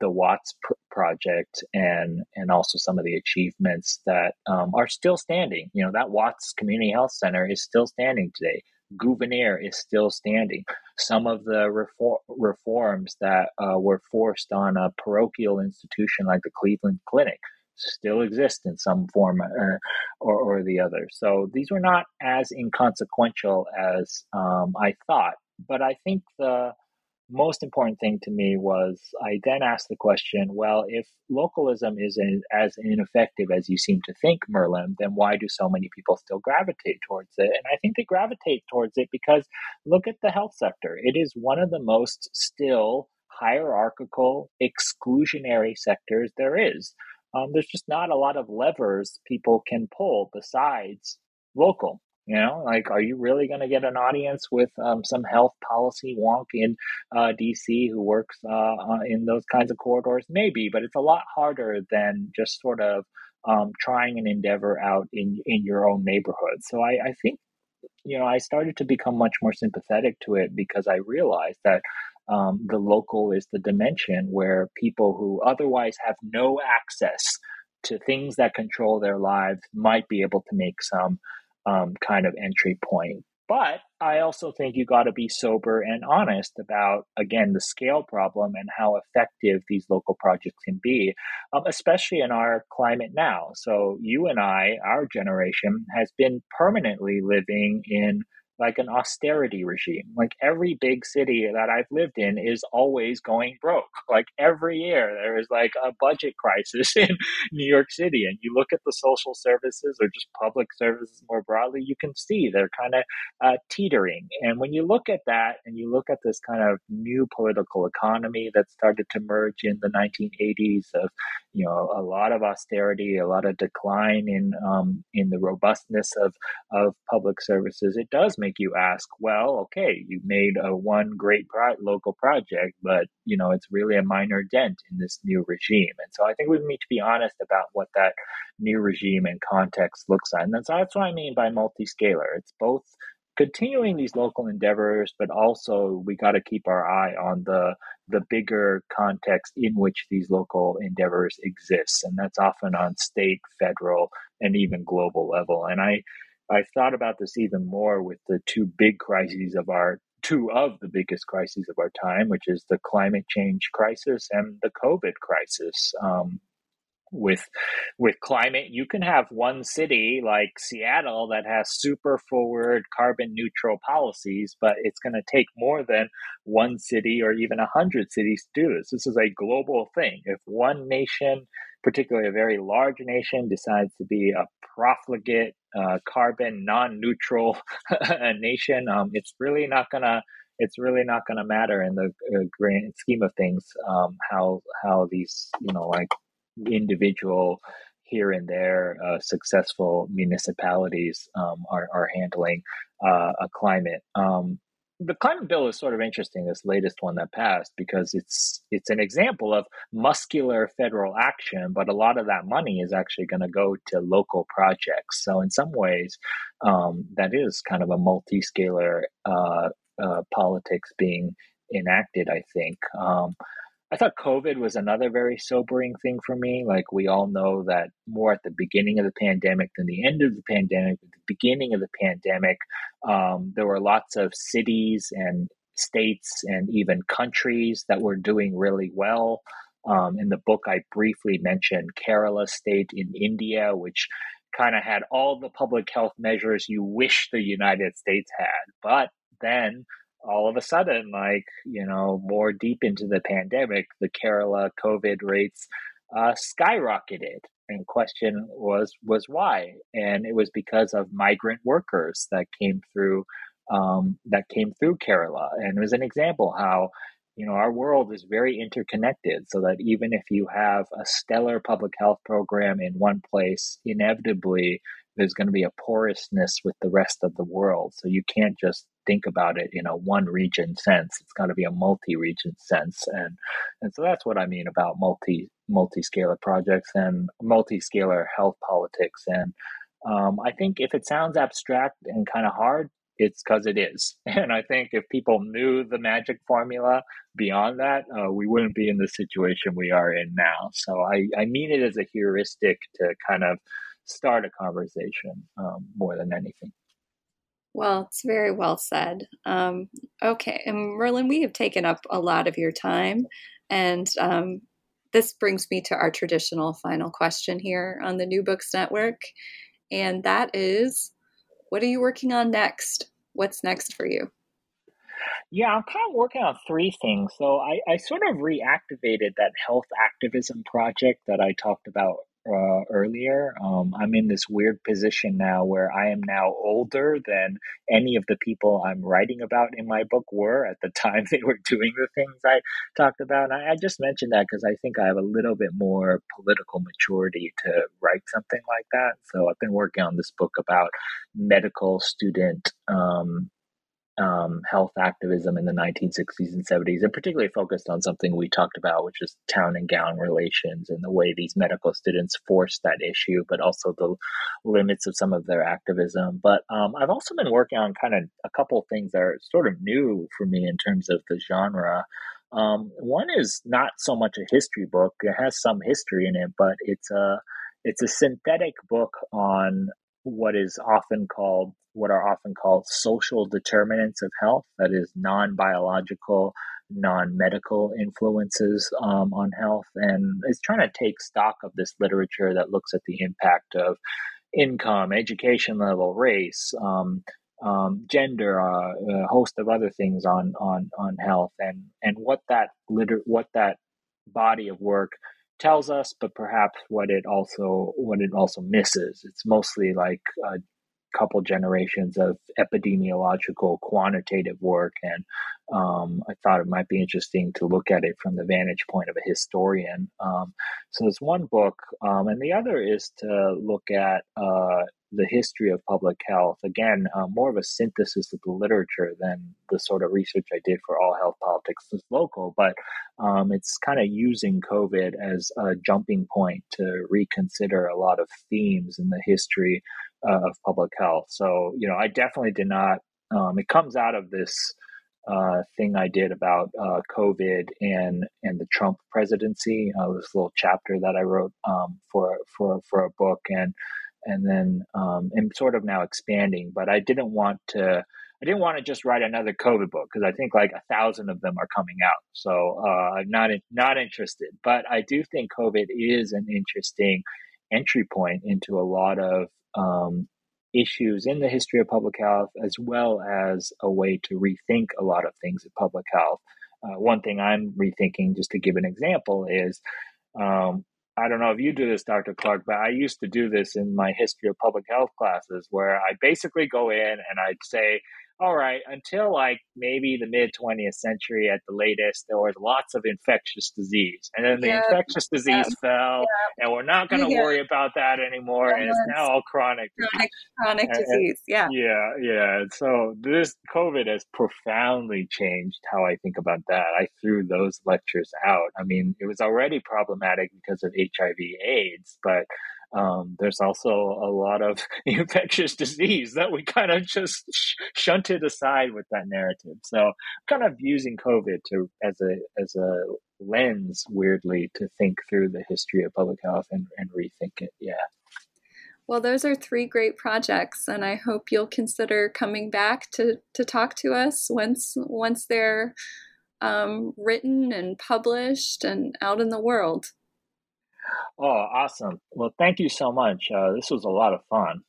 the Watts pr- project and and also some of the achievements that um, are still standing. You know, that Watts Community Health Center is still standing today. Gouverneur is still standing. Some of the reform, reforms that uh, were forced on a parochial institution like the Cleveland Clinic still exist in some form or, or, or the other. So these were not as inconsequential as um, I thought. But I think the most important thing to me was I then asked the question well, if localism is as ineffective as you seem to think, Merlin, then why do so many people still gravitate towards it? And I think they gravitate towards it because look at the health sector. It is one of the most still hierarchical, exclusionary sectors there is. Um, there's just not a lot of levers people can pull besides local. You know, like, are you really going to get an audience with um, some health policy wonk in uh, DC who works uh, in those kinds of corridors? Maybe, but it's a lot harder than just sort of um, trying an endeavor out in in your own neighborhood. So I, I think, you know, I started to become much more sympathetic to it because I realized that um, the local is the dimension where people who otherwise have no access to things that control their lives might be able to make some um, kind of entry point. But I also think you got to be sober and honest about, again, the scale problem and how effective these local projects can be, um, especially in our climate now. So, you and I, our generation, has been permanently living in like an austerity regime. Like every big city that I've lived in is always going broke. Like every year there is like a budget crisis in New York City. And you look at the social services or just public services more broadly, you can see they're kind of uh, teetering. And when you look at that and you look at this kind of new political economy that started to merge in the 1980s of, you know, a lot of austerity, a lot of decline in um, in the robustness of, of public services, it does make you ask, well, okay, you made a one great pro- local project, but you know it's really a minor dent in this new regime. And so I think we need to be honest about what that new regime and context looks like. And that's, that's what I mean by multi-scalar. It's both continuing these local endeavors, but also we got to keep our eye on the the bigger context in which these local endeavors exist, and that's often on state, federal, and even global level. And I I've thought about this even more with the two big crises of our two of the biggest crises of our time, which is the climate change crisis and the COVID crisis. Um, with with climate you can have one city like Seattle that has super forward carbon neutral policies but it's going to take more than one city or even a hundred cities to do this this is a global thing if one nation particularly a very large nation decides to be a profligate uh, carbon non-neutral nation um, it's really not to it's really not to matter in the uh, grand scheme of things um, how how these you know like individual here and there uh, successful municipalities um, are, are handling uh, a climate. Um, the climate bill is sort of interesting. This latest one that passed because it's it's an example of muscular federal action, but a lot of that money is actually going to go to local projects. So in some ways, um, that is kind of a multi-scalar uh, uh politics being enacted. I think. Um, I thought COVID was another very sobering thing for me. Like we all know that more at the beginning of the pandemic than the end of the pandemic. At the beginning of the pandemic, um, there were lots of cities and states and even countries that were doing really well. Um, in the book, I briefly mentioned Kerala state in India, which kind of had all the public health measures you wish the United States had. But then all of a sudden, like, you know, more deep into the pandemic, the Kerala COVID rates uh, skyrocketed. And question was was why, and it was because of migrant workers that came through um, that came through Kerala, and it was an example how you know our world is very interconnected, so that even if you have a stellar public health program in one place, inevitably there's going to be a porousness with the rest of the world. So you can't just think about it in a one region sense. It's got to be a multi region sense, and and so that's what I mean about multi multi scalar projects and multi scalar health politics. And um, I think if it sounds abstract and kind of hard, it's because it is. And I think if people knew the magic formula beyond that, uh, we wouldn't be in the situation we are in now. So I, I mean it as a heuristic to kind of start a conversation um, more than anything. Well, it's very well said. Um, okay, and Merlin, we have taken up a lot of your time, and um, this brings me to our traditional final question here on the New Books Network, and that is, what are you working on next? What's next for you? Yeah, I'm kind of working on three things. So I, I sort of reactivated that health activism project that I talked about uh, earlier. Um, I'm in this weird position now where I am now older than any of the people I'm writing about in my book were at the time they were doing the things I talked about. And I, I just mentioned that because I think I have a little bit more political maturity to write something like that. So I've been working on this book about medical student um, um, health activism in the 1960s and 70s, and particularly focused on something we talked about, which is town and gown relations and the way these medical students forced that issue, but also the limits of some of their activism. But um, I've also been working on kind of a couple things that are sort of new for me in terms of the genre. Um, one is not so much a history book; it has some history in it, but it's a it's a synthetic book on what is often called what are often called social determinants of health that is non-biological non-medical influences um, on health. And is trying to take stock of this literature that looks at the impact of income education level race um, um, gender uh, a host of other things on on on health. And and what that liter- what that body of work tells us, but perhaps what it also what it also misses. It's mostly like a couple generations of epidemiological quantitative work, and um, I thought it might be interesting to look at it from the vantage point of a historian. Um, so there's one book, um, and the other is to look at uh, the history of public health. Again, uh, more of a synthesis of the literature than the sort of research I did for All Health Politics is Local, but um, it's kind of using COVID as a jumping point to reconsider a lot of themes in the history uh, of public health. So, you know, I definitely did not, um, it comes out of this. Uh, thing I did about uh, COVID and and the Trump presidency. Uh, this little chapter that I wrote um, for for for a book, and and then um, am sort of now expanding. But I didn't want to. I didn't want to just write another COVID book because I think like a thousand of them are coming out. So uh, I'm not not interested. But I do think COVID is an interesting entry point into a lot of um, issues in the history of public health, as well as a way to rethink a lot of things in public health. Uh, one thing I'm rethinking, just to give an example, is um, I don't know if you do this, Dr. Clark, but I used to do this in my history of public health classes where I basically go in and I'd say, all right, until like maybe the mid 20th century at the latest, there was lots of infectious disease. And then the yeah. infectious disease yeah. fell, yeah. and we're not going to worry about that anymore. and it's now all chronic. Chronic, chronic and, disease, yeah. Yeah, yeah. So this COVID has profoundly changed how I think about that. I threw those lectures out. I mean, it was already problematic because of HIV AIDS, but um, there's also a lot of infectious disease that we kind of just sh- shunted aside with that narrative. So, kind of using COVID to as a as a lens, weirdly, to think through the history of public health and, and rethink it. Yeah. Well, those are three great projects, and I hope you'll consider coming back to to talk to us once once they're um, written and published and out in the world. Oh, awesome. Well, thank you so much. Uh, this was a lot of fun.